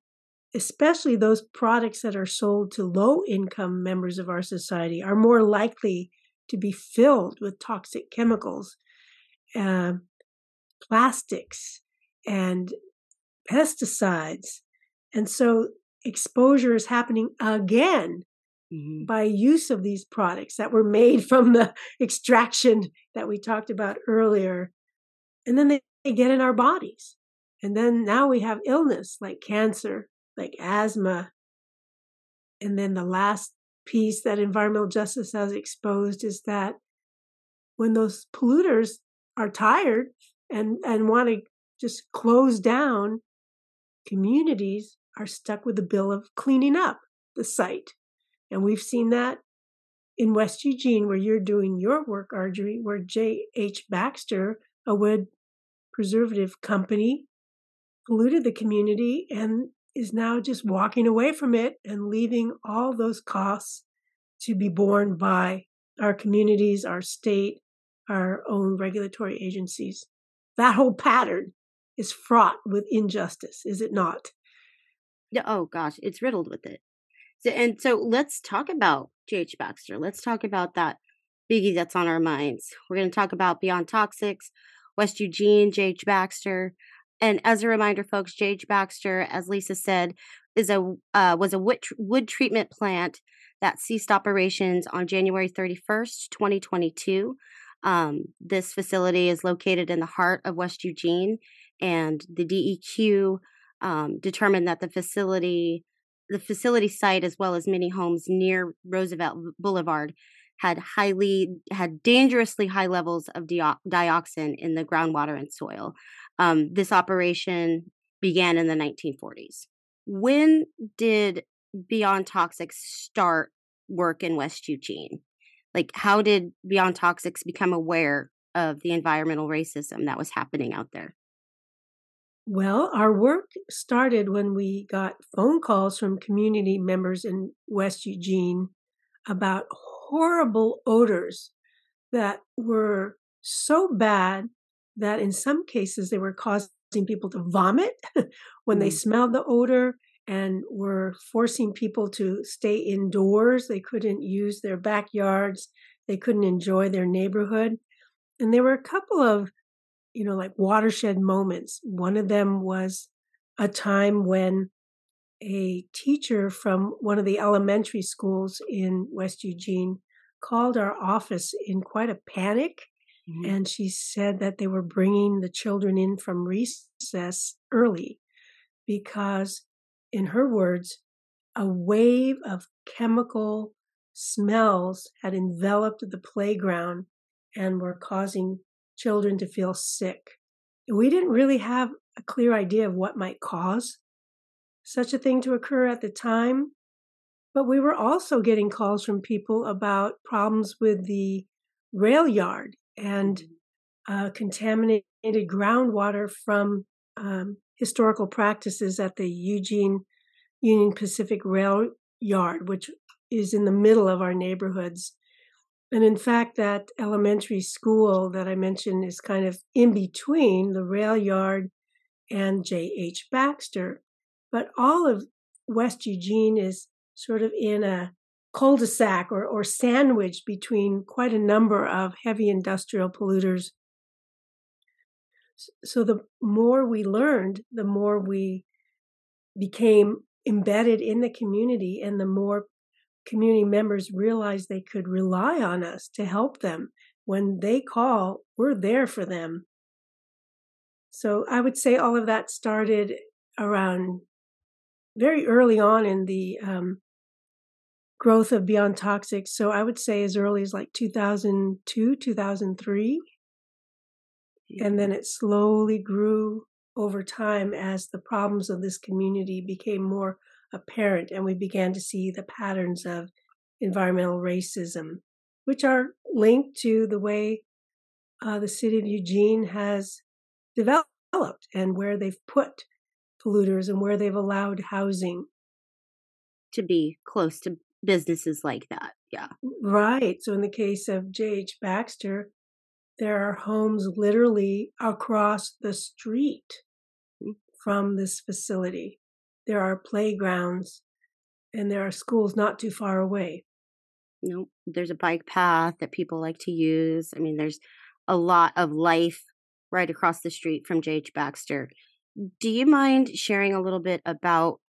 especially those products that are sold to low income members of our society are more likely to be filled with toxic chemicals, uh, plastics, and pesticides. And so exposure is happening again mm-hmm. by use of these products that were made from the extraction that we talked about earlier. And then they, they get in our bodies. And then now we have illness like cancer, like asthma. And then the last piece that environmental justice has exposed is that when those polluters are tired and and want to just close down communities are stuck with the bill of cleaning up the site. And we've seen that in West Eugene, where you're doing your work, Arjorie, where J.H. Baxter, a wood preservative company, polluted the community and is now just walking away from it and leaving all those costs to be borne by our communities, our state, our own regulatory agencies. That whole pattern is fraught with injustice, is it not? Oh gosh, it's riddled with it. So, and so let's talk about J.H. Baxter. Let's talk about that biggie that's on our minds. We're going to talk about Beyond Toxics, West Eugene, J.H. Baxter. And as a reminder, folks, J.H. Baxter, as Lisa said, is a uh, was a wood, wood treatment plant that ceased operations on January 31st, 2022. Um, this facility is located in the heart of West Eugene, and the DEQ um, determined that the facility, the facility site, as well as many homes near Roosevelt Boulevard, had highly had dangerously high levels of dio- dioxin in the groundwater and soil. Um, this operation began in the 1940s. When did Beyond Toxics start work in West Eugene? Like, how did Beyond Toxics become aware of the environmental racism that was happening out there? Well, our work started when we got phone calls from community members in West Eugene about horrible odors that were so bad that in some cases they were causing people to vomit when mm. they smelled the odor and were forcing people to stay indoors. They couldn't use their backyards, they couldn't enjoy their neighborhood. And there were a couple of, you know, like watershed moments. One of them was a time when a teacher from one of the elementary schools in West Eugene called our office in quite a panic. Mm-hmm. And she said that they were bringing the children in from recess early because in her words, a wave of chemical smells had enveloped the playground and were causing children to feel sick. We didn't really have a clear idea of what might cause such a thing to occur at the time, but we were also getting calls from people about problems with the rail yard and mm-hmm. uh, contaminated groundwater from um, historical practices at the Eugene Union Pacific Rail Yard, which is in the middle of our neighborhoods. And in fact, that elementary school that I mentioned is kind of in between the rail yard and J.H. Baxter. But all of West Eugene is sort of in a cul-de-sac or, or sandwiched between quite a number of heavy industrial polluters so the more we learned, the more we became embedded in the community, and the more community members realized they could rely on us to help them. When they call, we're there for them. So I would say all of that started around very early on in the um, growth of Beyond Toxic. So I would say as early as like 2002, 2003. And then it slowly grew over time as the problems of this community became more apparent and we began to see the patterns of environmental racism, which are linked to the way uh, the city of Eugene has developed and where they've put polluters and where they've allowed housing to be close to businesses like that. Yeah. Right. So in the case of J.H. Baxter, there are homes literally across the street mm. from this facility. There are playgrounds and there are schools not too far away. You there's a bike path that people like to use. I mean, there's a lot of life right across the street from J.H. Baxter. Do you mind sharing a little bit about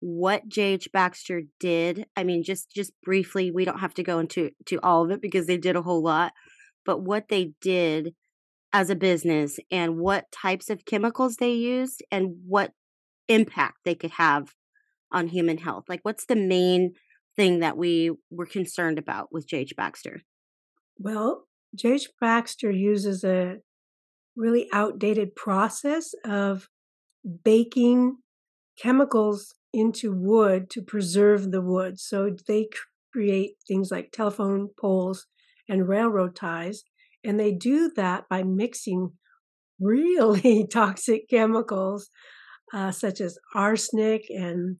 what J.H. Baxter did? I mean, just just briefly. We don't have to go into to all of it because they did a whole lot but what they did as a business and what types of chemicals they used and what impact they could have on human health. Like, what's the main thing that we were concerned about with J.H. Baxter? Well, J.H. Baxter uses a really outdated process of baking chemicals into wood to preserve the wood. So they create things like telephone poles and railroad ties. And they do that by mixing really toxic chemicals uh, such as arsenic and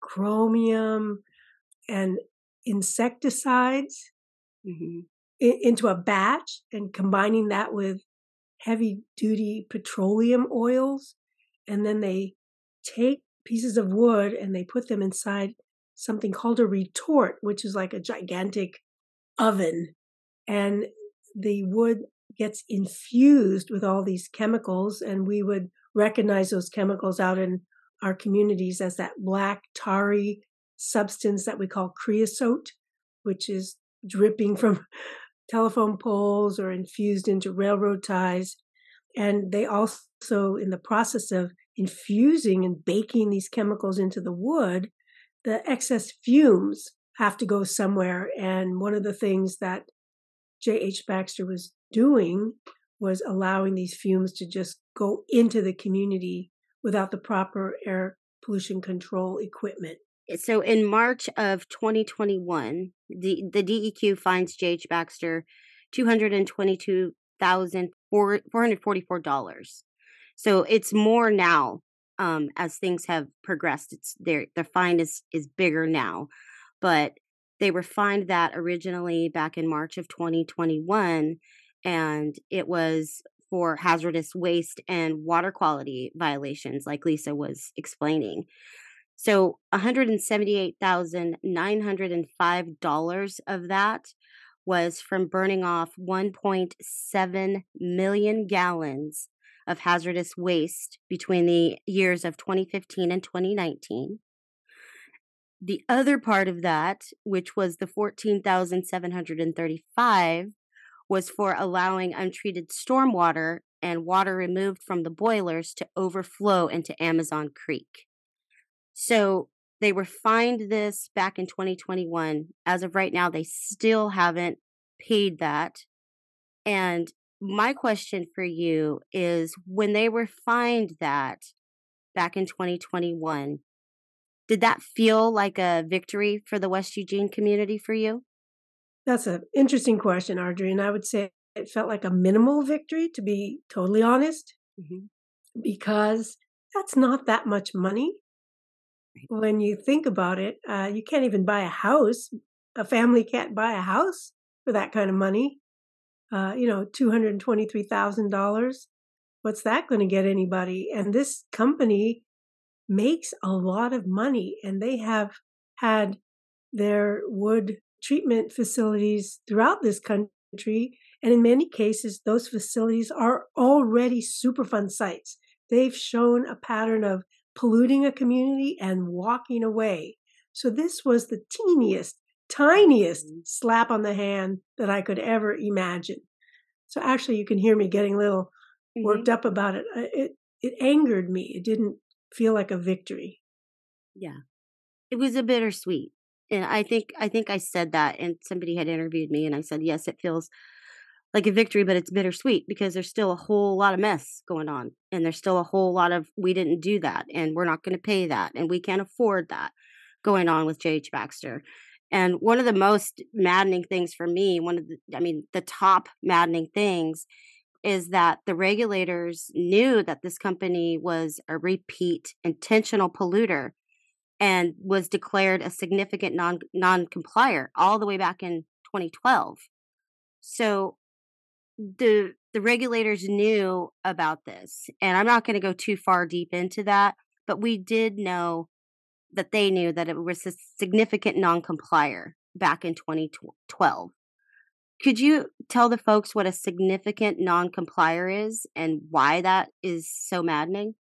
chromium and insecticides mm-hmm. in, into a batch and combining that with heavy duty petroleum oils. And then they take pieces of wood and they put them inside something called a retort, which is like a gigantic oven. And the wood gets infused with all these chemicals, and we would recognize those chemicals out in our communities as that black tarry substance that we call creosote, which is dripping from telephone poles or infused into railroad ties. And they also, in the process of infusing and baking these chemicals into the wood, the excess fumes have to go somewhere. And one of the things that J.H. Baxter was doing was allowing these fumes to just go into the community without the proper air pollution control equipment. So in March of 2021, the, the DEQ finds J.H. Baxter $222,444. So it's more now um, as things have progressed. It's their their fine is is bigger now, but they were fined that originally back in March of 2021, and it was for hazardous waste and water quality violations, like Lisa was explaining. So $178,905 of that was from burning off 1.7 million gallons of hazardous waste between the years of 2015 and 2019. The other part of that, which was the 14,735, was for allowing untreated stormwater and water removed from the boilers to overflow into Amazon Creek. So they were fined this back in 2021. As of right now, they still haven't paid that. And my question for you is when they were fined that back in 2021, did that feel like a victory for the West Eugene community for you? That's an interesting question, Arjorie. And I would say it felt like a minimal victory, to be totally honest, mm-hmm. because that's not that much money. When you think about it, uh, you can't even buy a house. A family can't buy a house for that kind of money. Uh, you know, $223,000. What's that going to get anybody? And this company makes a lot of money and they have had their wood treatment facilities throughout this country. And in many cases, those facilities are already Superfund sites. They've shown a pattern of polluting a community and walking away. So this was the teeniest, tiniest mm-hmm. slap on the hand that I could ever imagine. So actually, you can hear me getting a little mm-hmm. worked up about it. It it angered me. It didn't feel like a victory. Yeah, it was a bittersweet, and I think I think I said that, and somebody had interviewed me, and I said yes, it feels like a victory, but it's bittersweet because there's still a whole lot of mess going on. And there's still a whole lot of, we didn't do that and we're not going to pay that and we can't afford that going on with J.H. Baxter. And one of the most maddening things for me, one of the, I mean, the top maddening things is that the regulators knew that this company was a repeat intentional polluter and was declared a significant non non complier all the way back in 2012. So the the regulators knew about this and i'm not going to go too far deep into that but we did know that they knew that it was a significant non-complier back in 2012 could you tell the folks what a significant non-complier is and why that is so maddening?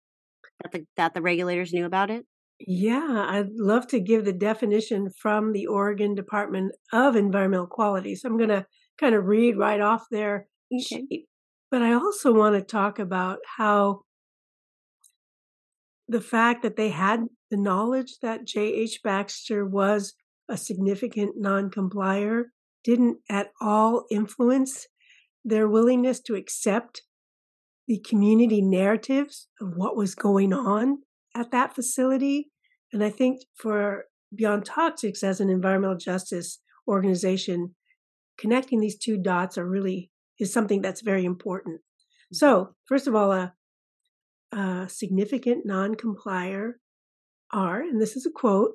That the that the regulators knew about it yeah, I'd love to give the definition from the Oregon Department of Environmental Quality. So I'm going to kind of read right off there Okay. But I also want to talk about how the fact that they had the knowledge that J.H. Baxter was a significant non complier didn't at all influence their willingness to accept the community narratives of what was going on. At that facility. And I think for Beyond Toxics as an environmental justice organization, connecting these two dots are really is something that's very important. Mm-hmm. So, first of all, a, a significant non-complier are, and this is a quote,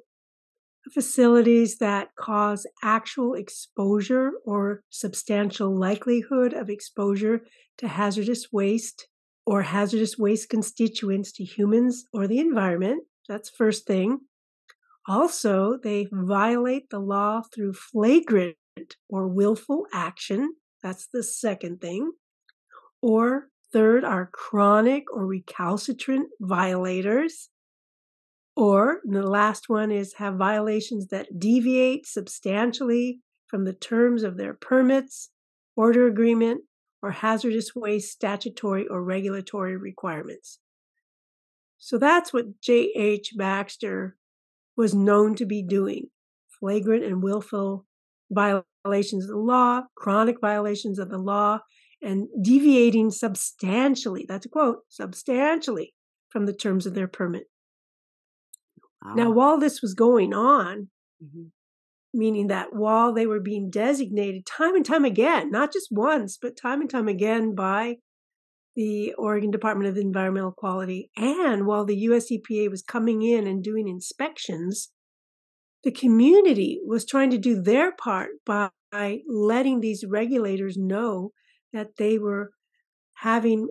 facilities that cause actual exposure or substantial likelihood of exposure to hazardous waste or hazardous waste constituents to humans or the environment. That's first thing. Also, they violate the law through flagrant or willful action. That's the second thing. Or third are chronic or recalcitrant violators. Or the last one is have violations that deviate substantially from the terms of their permits, order agreement, or hazardous waste statutory or regulatory requirements. So that's what J.H. Baxter was known to be doing flagrant and willful violations of the law, chronic violations of the law, and deviating substantially that's a quote substantially from the terms of their permit. Wow. Now, while this was going on, mm-hmm. Meaning that while they were being designated time and time again, not just once, but time and time again by the Oregon Department of Environmental Quality, and while the US EPA was coming in and doing inspections, the community was trying to do their part by letting these regulators know that they were having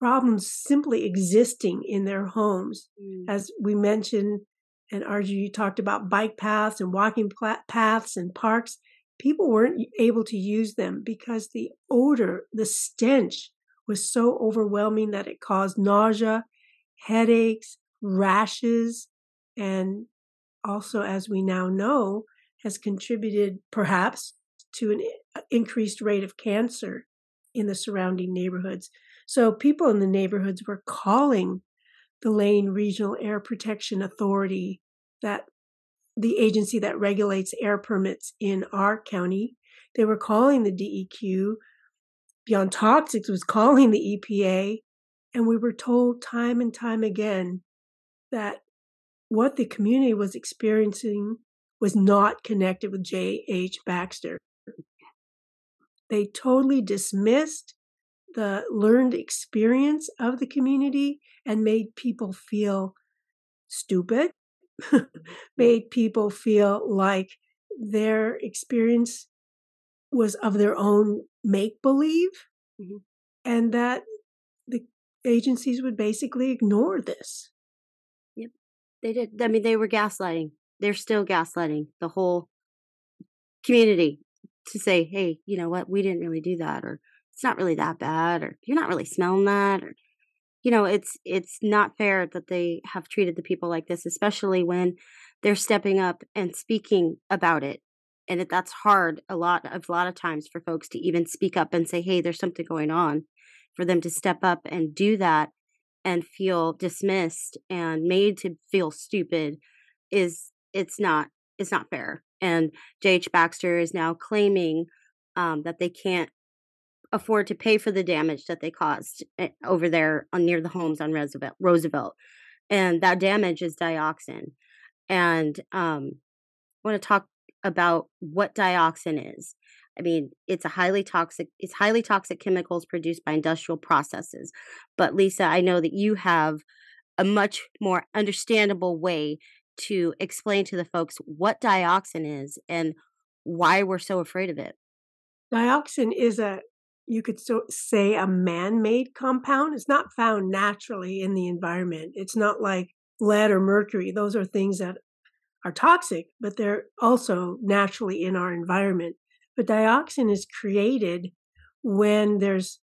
problems simply existing in their homes. Mm. As we mentioned, and you talked about bike paths and walking paths and parks. People weren't able to use them because the odor, the stench was so overwhelming that it caused nausea, headaches, rashes, and also, as we now know, has contributed perhaps to an increased rate of cancer in the surrounding neighborhoods. So people in the neighborhoods were calling the Lane Regional Air Protection Authority, that the agency that regulates air permits in our county. They were calling the DEQ. Beyond Toxics was calling the EPA. And we were told time and time again that what the community was experiencing was not connected with J.H. Baxter. They totally dismissed the learned experience of the community and made people feel stupid, made people feel like their experience was of their own make believe, mm-hmm. and that the agencies would basically ignore this. Yep, they did. I mean, they were gaslighting. They're still gaslighting the whole community to say, hey, you know what, we didn't really do that, or it's not really that bad or you're not really smelling that or you know it's it's not fair that they have treated the people like this especially when they're stepping up and speaking about it. And that's hard a lot of a lot of times for folks to even speak up and say hey there's something going on for them to step up and do that and feel dismissed and made to feel stupid is it's not it's not fair. And J.H. Baxter is now claiming um, that they can't afford to pay for the damage that they caused eh, over there on near the homes on Roosevelt. Roosevelt, and that damage is dioxin. And um, I want to talk about what dioxin is. I mean, it's a highly toxic. It's highly toxic chemicals produced by industrial processes. But Lisa, I know that you have a much more understandable way to explain to the folks what dioxin is and why we're so afraid of it. Dioxin is a you could so say a man-made compound it's not found naturally in the environment it's not like lead or mercury those are things that are toxic but they're also naturally in our environment. But dioxin is created when there's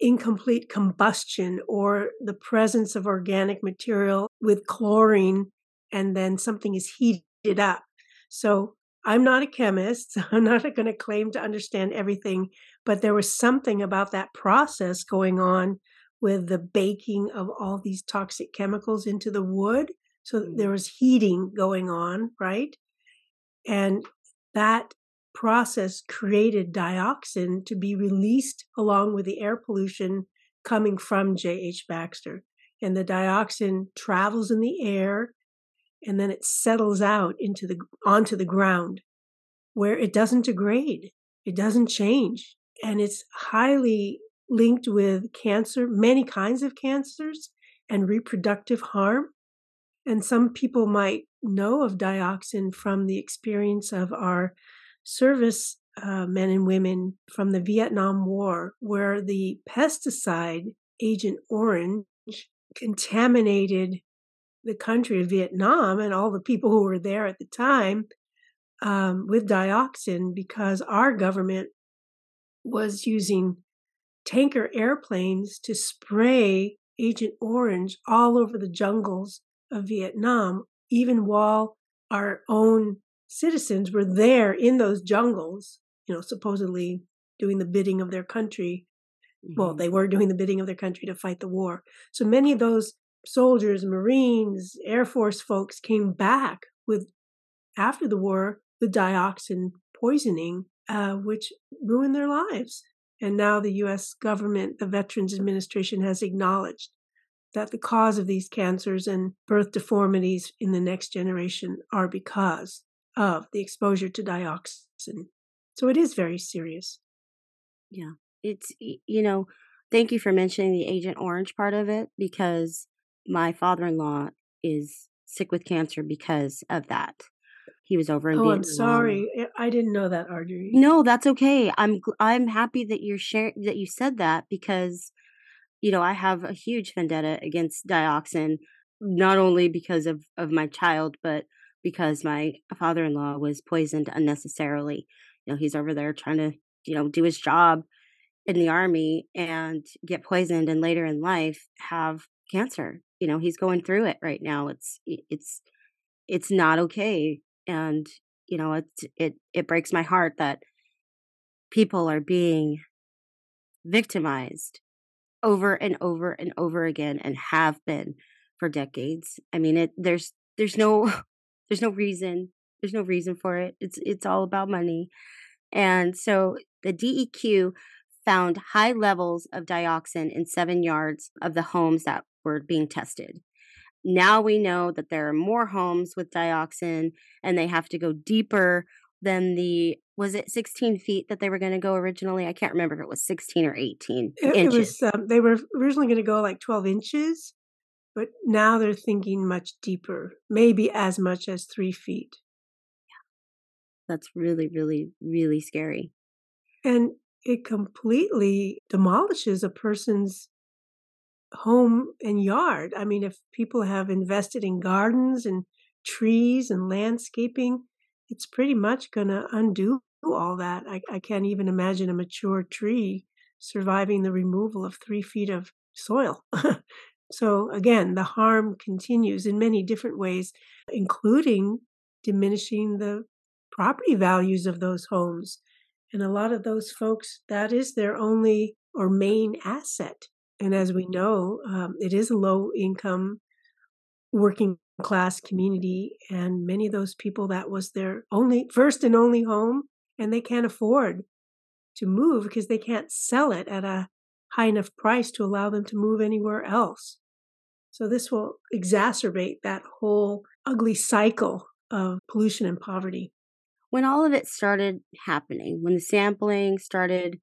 incomplete combustion or the presence of organic material with chlorine and then something is heated up. So I'm not a chemist. So I'm not going to claim to understand everything, but there was something about that process going on with the baking of all these toxic chemicals into the wood. So there mm. was heating going on, right? And that process created dioxin to be released along with the air pollution coming from J.H. Baxter. and the dioxin travels in the air and then it settles out into the onto the ground where it doesn't degrade it doesn't change and it's highly linked with cancer many kinds of cancers and reproductive harm. And some people might know of dioxin from the experience of our service uh, men and women from the Vietnam War, where the pesticide Agent Orange contaminated the country of Vietnam and all the people who were there at the time um, with dioxin because our government was using tanker airplanes to spray Agent Orange all over the jungles of Vietnam, even while our own citizens were there in those jungles, you know, supposedly doing the bidding of their country. Mm-hmm. Well, they were doing the bidding of their country to fight the war. So many of those soldiers, Marines, Air Force folks came back with, after the war, the dioxin poisoning, uh, which ruined their lives. And now the US government, the Veterans Administration, has acknowledged that the cause of these cancers and birth deformities in the next generation are because of the exposure to dioxin. So it is very serious. Yeah. It's, you know, thank you for mentioning the Agent Orange part of it because my father in law is sick with cancer because of that. He was over in oh, Vietnam. I'm sorry. Eh, I didn't know that, Arjorie. No, that's okay. I'm I'm happy that you're sharing that you said that because you know, I have a huge vendetta against dioxin not only because of of my child but because my father-in-law was poisoned unnecessarily. You know, he's over there trying to, you know, do his job in the army and get poisoned and later in life have cancer. You know, he's going through it right now. It's it's it's not okay and you know, it it it breaks my heart that people are being victimized over and over and over again and have been for decades. I mean, it there's there's no there's no reason. There's no reason for it. It's it's all about money. And so the DEQ found high levels of dioxin in 7 yards of the homes that were being tested. Now we know that there are more homes with dioxin and they have to go deeper than the was it 16 feet that they were going to go originally? I can't remember if it was 16 or 18 it, inches. It was, um, they were originally going to go like 12 inches, but now they're thinking much deeper, maybe as much as three feet. Yeah. That's really, really, really scary. And it completely demolishes a person's home and yard. I mean, if people have invested in gardens and trees and landscaping, it's pretty much going to undo all that. I, I can't even imagine a mature tree surviving the removal of three feet of soil. So again, the harm continues in many different ways, including diminishing the property values of those homes. And a lot of those folks, that is their only or main asset. And as we know, um, it is a low income working class community. And many of those people, that was their only, first and only home. And they can't afford to move because they can't sell it at a high enough price to allow them to move anywhere else. So this will exacerbate that whole ugly cycle of pollution and poverty. When all of it started happening, when the sampling started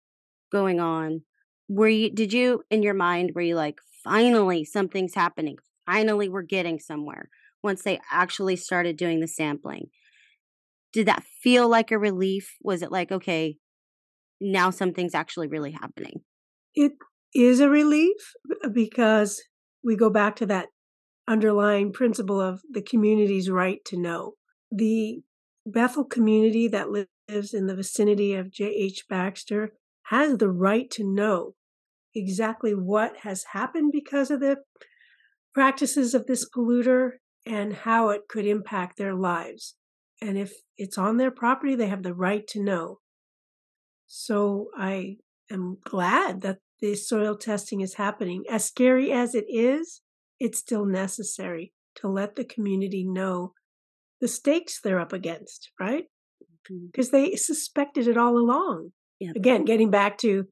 going on, were you did you in your mind were you like finally something's happening? Finally we're getting somewhere once they actually started doing the sampling. Did that feel like a relief? Was it like okay, now something's actually really happening? It is a relief uh, because we go back to that underlying principle of the community's right to know. The Bethel community that lives in the vicinity of J.H. Baxter has the right to know exactly what has happened because of the practices of this polluter and how it could impact their lives. And if it's on their property, they have the right to know. So I am glad that the soil testing is happening. As scary as it is, it's still necessary to let the community know the stakes they're up against, right? Because mm-hmm. they suspected it all along. Again, getting back to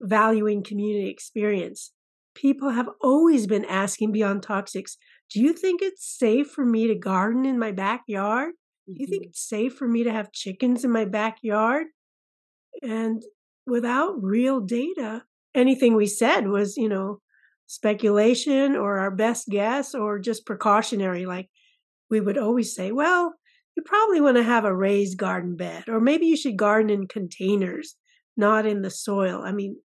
valuing community experience. people have always been asking Beyond Toxics, do you think it's safe for me to garden in my backyard? Do you think Mhm. it's safe for me to have chickens in my backyard? And without real data, anything we said was, you know, speculation or our best guess or just precautionary. Like we would always say, well, you probably want to have a raised garden bed, or maybe you should garden in containers, not in the soil. I mean,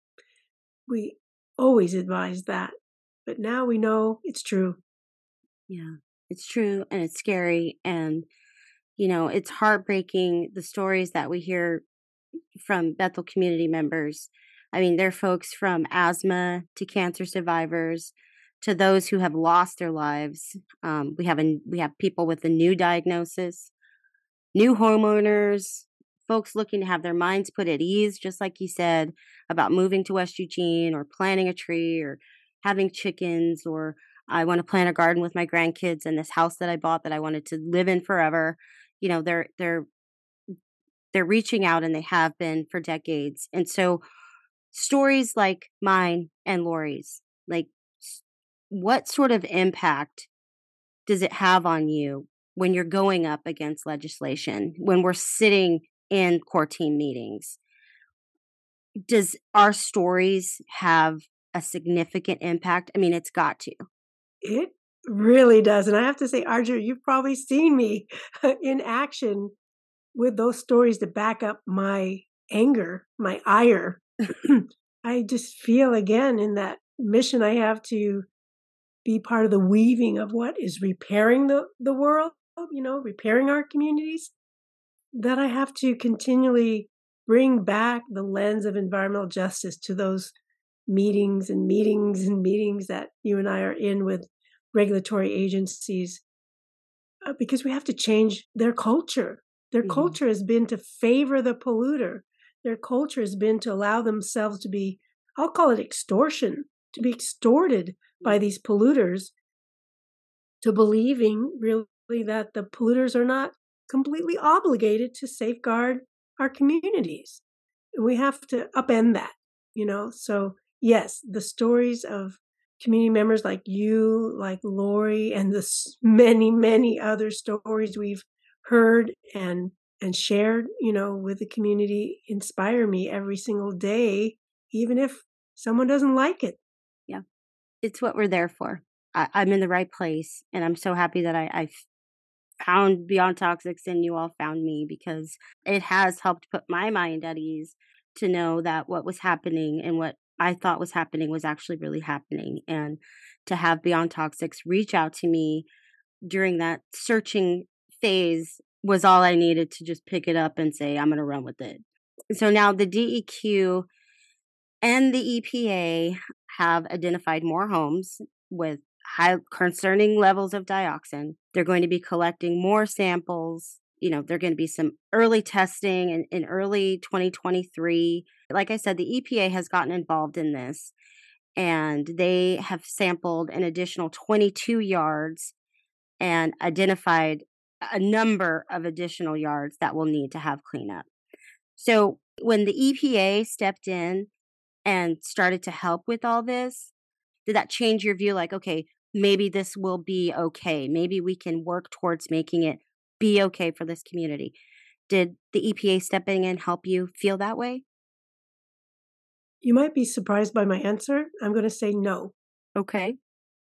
we always advise that, but now we know it's true. Yeah, it's true and it's scary. And, you know, it's heartbreaking the stories that we hear from Bethel community members. I mean, they're folks from asthma to cancer survivors to those who have lost their lives. Um, we have a, we have people with a new diagnosis, new homeowners, folks looking to have their minds put at ease, just like you said about moving to West Eugene or planting a tree or having chickens or I want to plant a garden with my grandkids in this house that I bought that I wanted to live in forever. You know, they're they're they're reaching out and they have been for decades. And so stories like mine and Lori's, like what sort of impact does it have on you when you're going up against legislation, when we're sitting in core team meetings? Does our stories have a significant impact? I mean, it's got to. It really does. And I have to say, Arjorie, you've probably seen me in action with those stories to back up my anger, my ire. I just feel again in that mission I have to be part of the weaving of what is repairing the, the world, you know, repairing our communities, that I have to continually bring back the lens of environmental justice to those meetings and meetings and meetings that you and I are in with regulatory agencies uh, because we have to change their culture. Their Mhm. culture has been to favor the polluter. Their culture has been to allow themselves to be, I'll call it extortion, to be extorted by these polluters to believing really that the polluters are not completely obligated to safeguard our communities. We have to upend that, you know? So, yes, the stories of community members like you, like Lori, and the many, many other stories we've heard and and shared, you know, with the community inspire me every single day, even if someone doesn't like it. Yeah. It's what we're there for. I, I'm in the right place. And I'm so happy that I, I found Beyond Toxics and you all found me because it has helped put my mind at ease to know that what was happening and what I thought was happening was actually really happening. And to have Beyond Toxics reach out to me during that searching phase was all I needed to just pick it up and say, I'm going to run with it. So now the DEQ and the EPA have identified more homes with high concerning levels of dioxin. They're going to be collecting more samples. You know, there're going to be some early testing in, in early 2023. Like I said, the EPA has gotten involved in this and they have sampled an additional 22 yards and identified a number of additional yards that will need to have cleanup. So when the EPA stepped in and started to help with all this, did that change your view? Like, okay, maybe this will be okay. Maybe we can work towards making it be okay for this community. Did the EPA stepping in help you feel that way? You might be surprised by my answer. I'm going to say no. Okay.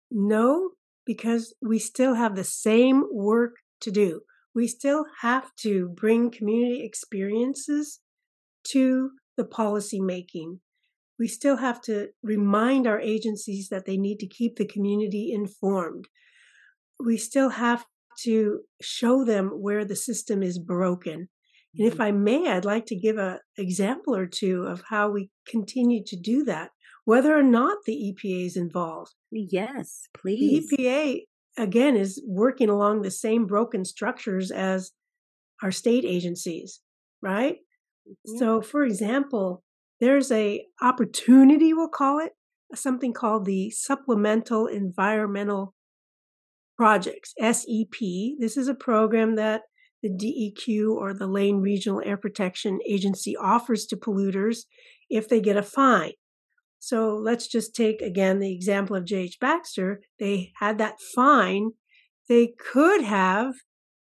No, because we still have the same work to do. We still have to bring community experiences to the policy making. We still have to remind our agencies that they need to keep the community informed. We still have to show them where the system is broken. And if I may, I'd like to give an example or two of how we continue to do that, whether or not the EPA is involved. Yes, please. The. EPA, again, is working along the same broken structures as our state agencies, right? Mhm. So, for example, there's a opportunity, we'll call it, something called the Supplemental Environmental Projects, SEP. This is a program that the DEQ or the Lane Regional Air Protection Agency offers to polluters if they get a fine. So let's just take again the example of J.H. Baxter. They had that fine. They could have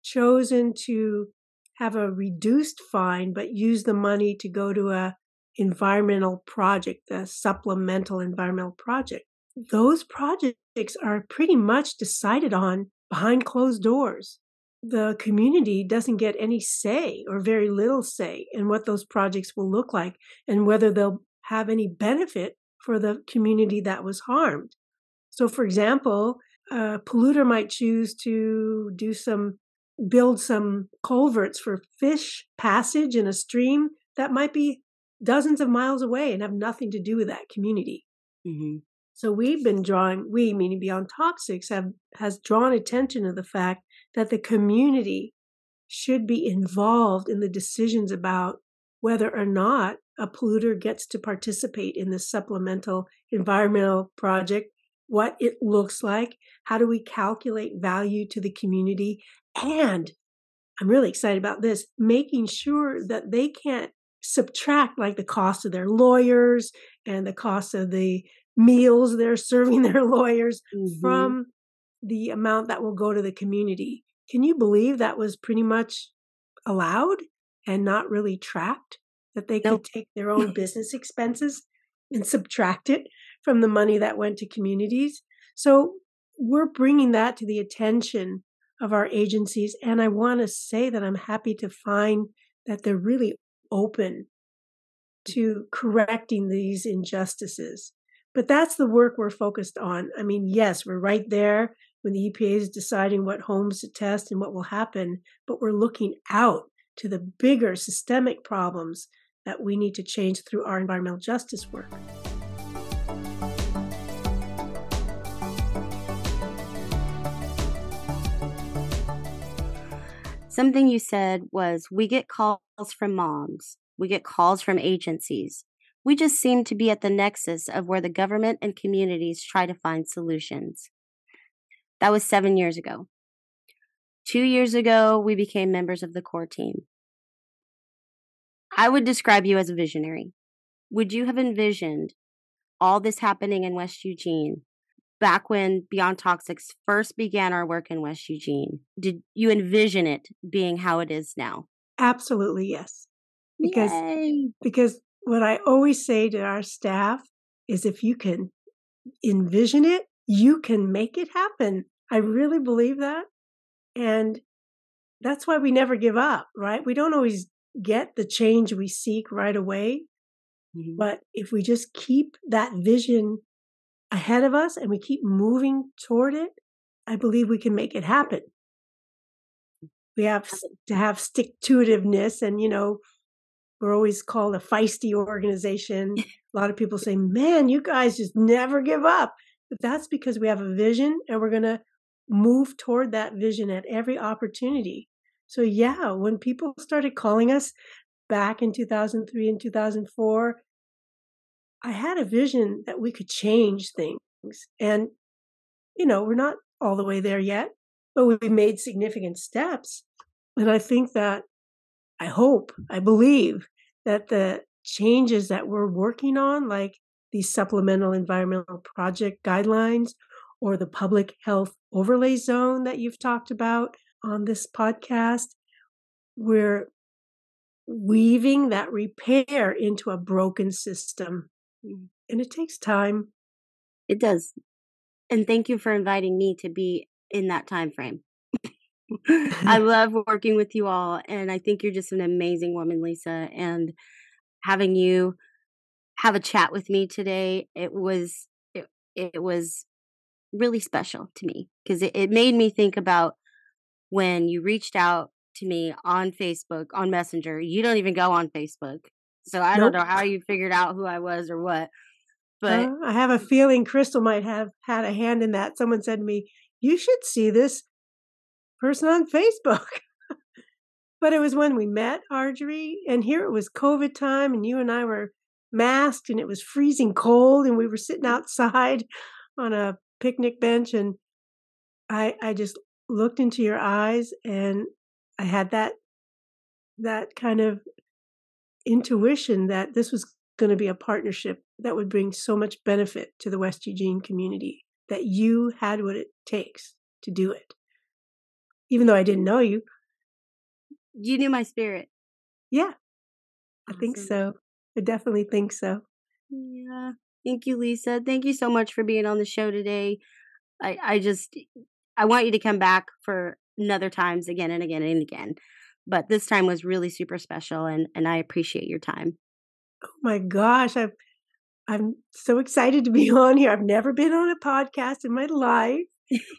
chosen to have a reduced fine, but use the money to go to a environmental project, the supplemental environmental project. Those projects are pretty much decided on behind closed doors. The community doesn't get any say or very little say in what those projects will look like and whether they'll have any benefit for the community that was harmed. So, for example, a polluter might choose to do some build some culverts for fish passage in a stream that might be dozens of miles away and have nothing to do with that community. Mm-hmm. So we've been drawing, we meaning Beyond Toxics, have has drawn attention to the fact that the community should be involved in the decisions about whether or not a polluter gets to participate in this supplemental environmental project, what it looks like, how do we calculate value to the community, and I'm really excited about this, making sure that they can't subtract like the cost of their lawyers and the cost of the meals they're serving their lawyers mm-hmm. from the amount that will go to the community. Can you believe that was pretty much allowed and not really tracked? That they could take their own business expenses and subtract it from the money that went to communities. So we're bringing that to the attention of our agencies. And I want to say that I'm happy to find that they're really open mm-hmm. to correcting these injustices. But that's the work we're focused on. I mean, yes, we're right there when the EPA is deciding what homes to test and what will happen, but we're looking out to the bigger systemic problems that we need to change through our environmental justice work. Something you said was we get calls from moms, we get calls from agencies. We just seem to be at the nexus of where the government and communities try to find solutions. That was seven years ago. Two years ago, we became members of the core team. I would describe you as a visionary. Would you have envisioned all this happening in West Eugene back when Beyond Toxics first began our work in West Eugene? Did you envision it being how it is now? Absolutely, yes. Because Yay. because what I always say to our staff is if you can envision it, you can make it happen. I really believe that. And that's why we never give up, right? We don't always get the change we seek right away. Mm-hmm. But if we just keep that vision ahead of us and we keep moving toward it, I believe we can make it happen. We have to have stick to itiveness and, you know, we're always called a feisty organization. a lot of people say, man, you guys just never give up. But that's because we have a vision and we're going to move toward that vision at every opportunity. So, yeah, when people started calling us back in 2003 and 2004, I had a vision that we could change things. And, you know, we're not all the way there yet, but we made significant steps. And I think that I hope, I believe that the changes that we're working on, like these supplemental environmental project guidelines or the public health overlay zone that you've talked about on this podcast, we're weaving that repair into a broken system. And it takes time. It does. And thank you for inviting me to be in that time frame. I love working with you all and I think you're just an amazing woman, Lisa, and having you have a chat with me today, it was it, it was really special to me because it, it made me think about when you reached out to me on Facebook, on Messenger. You don't even go on Facebook. So I nope. don't know how you figured out who I was or what. But uh, I have a feeling Crystal might have had a hand in that. Someone said to me, You should see this person on Facebook. but it was when we met, Arjorie, and here it was COVID time, and you and I were masked, and it was freezing cold, and we were sitting outside on a picnic bench, and I I just looked into your eyes, and I had that that kind of intuition that this was going to be a partnership that would bring so much benefit to the West Eugene community that you had what it takes to do it. Even though I didn't know you. You knew my spirit. Yeah. Awesome. I think so. I definitely think so. Yeah. Thank you, Lisa. Thank you so much for being on the show today. I, I just I want you to come back for another times again and again and again. But this time was really super special and and I appreciate your time. Oh my gosh, I'm I'm so excited to be on here. I've never been on a podcast in my life.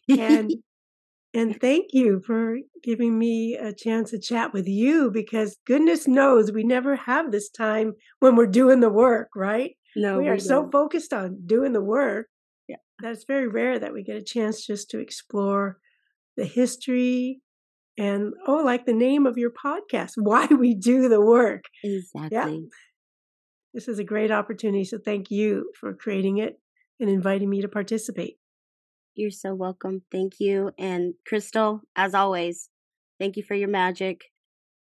And and thank you for giving me a chance to chat with you because goodness knows we never have this time when we're doing the work, right? No, we, we are don't. so focused on doing the work. Yeah. That it's very rare that we get a chance just to explore the history and oh, like the name of your podcast, why we do the work. Exactly. Yeah. This is a great opportunity. So thank you for creating it and inviting me to participate. You're so welcome. Thank you. And Crystal, as always, thank you for your magic.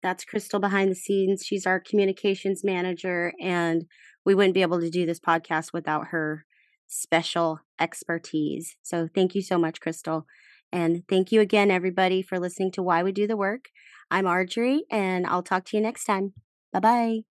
That's Crystal behind the scenes. She's our communications manager, and we wouldn't be able to do this podcast without her special expertise. So thank you so much, Crystal. And thank you again, everybody, for listening to Why We Do the Work. I'm Arjorie, and I'll talk to you next time. Bye bye.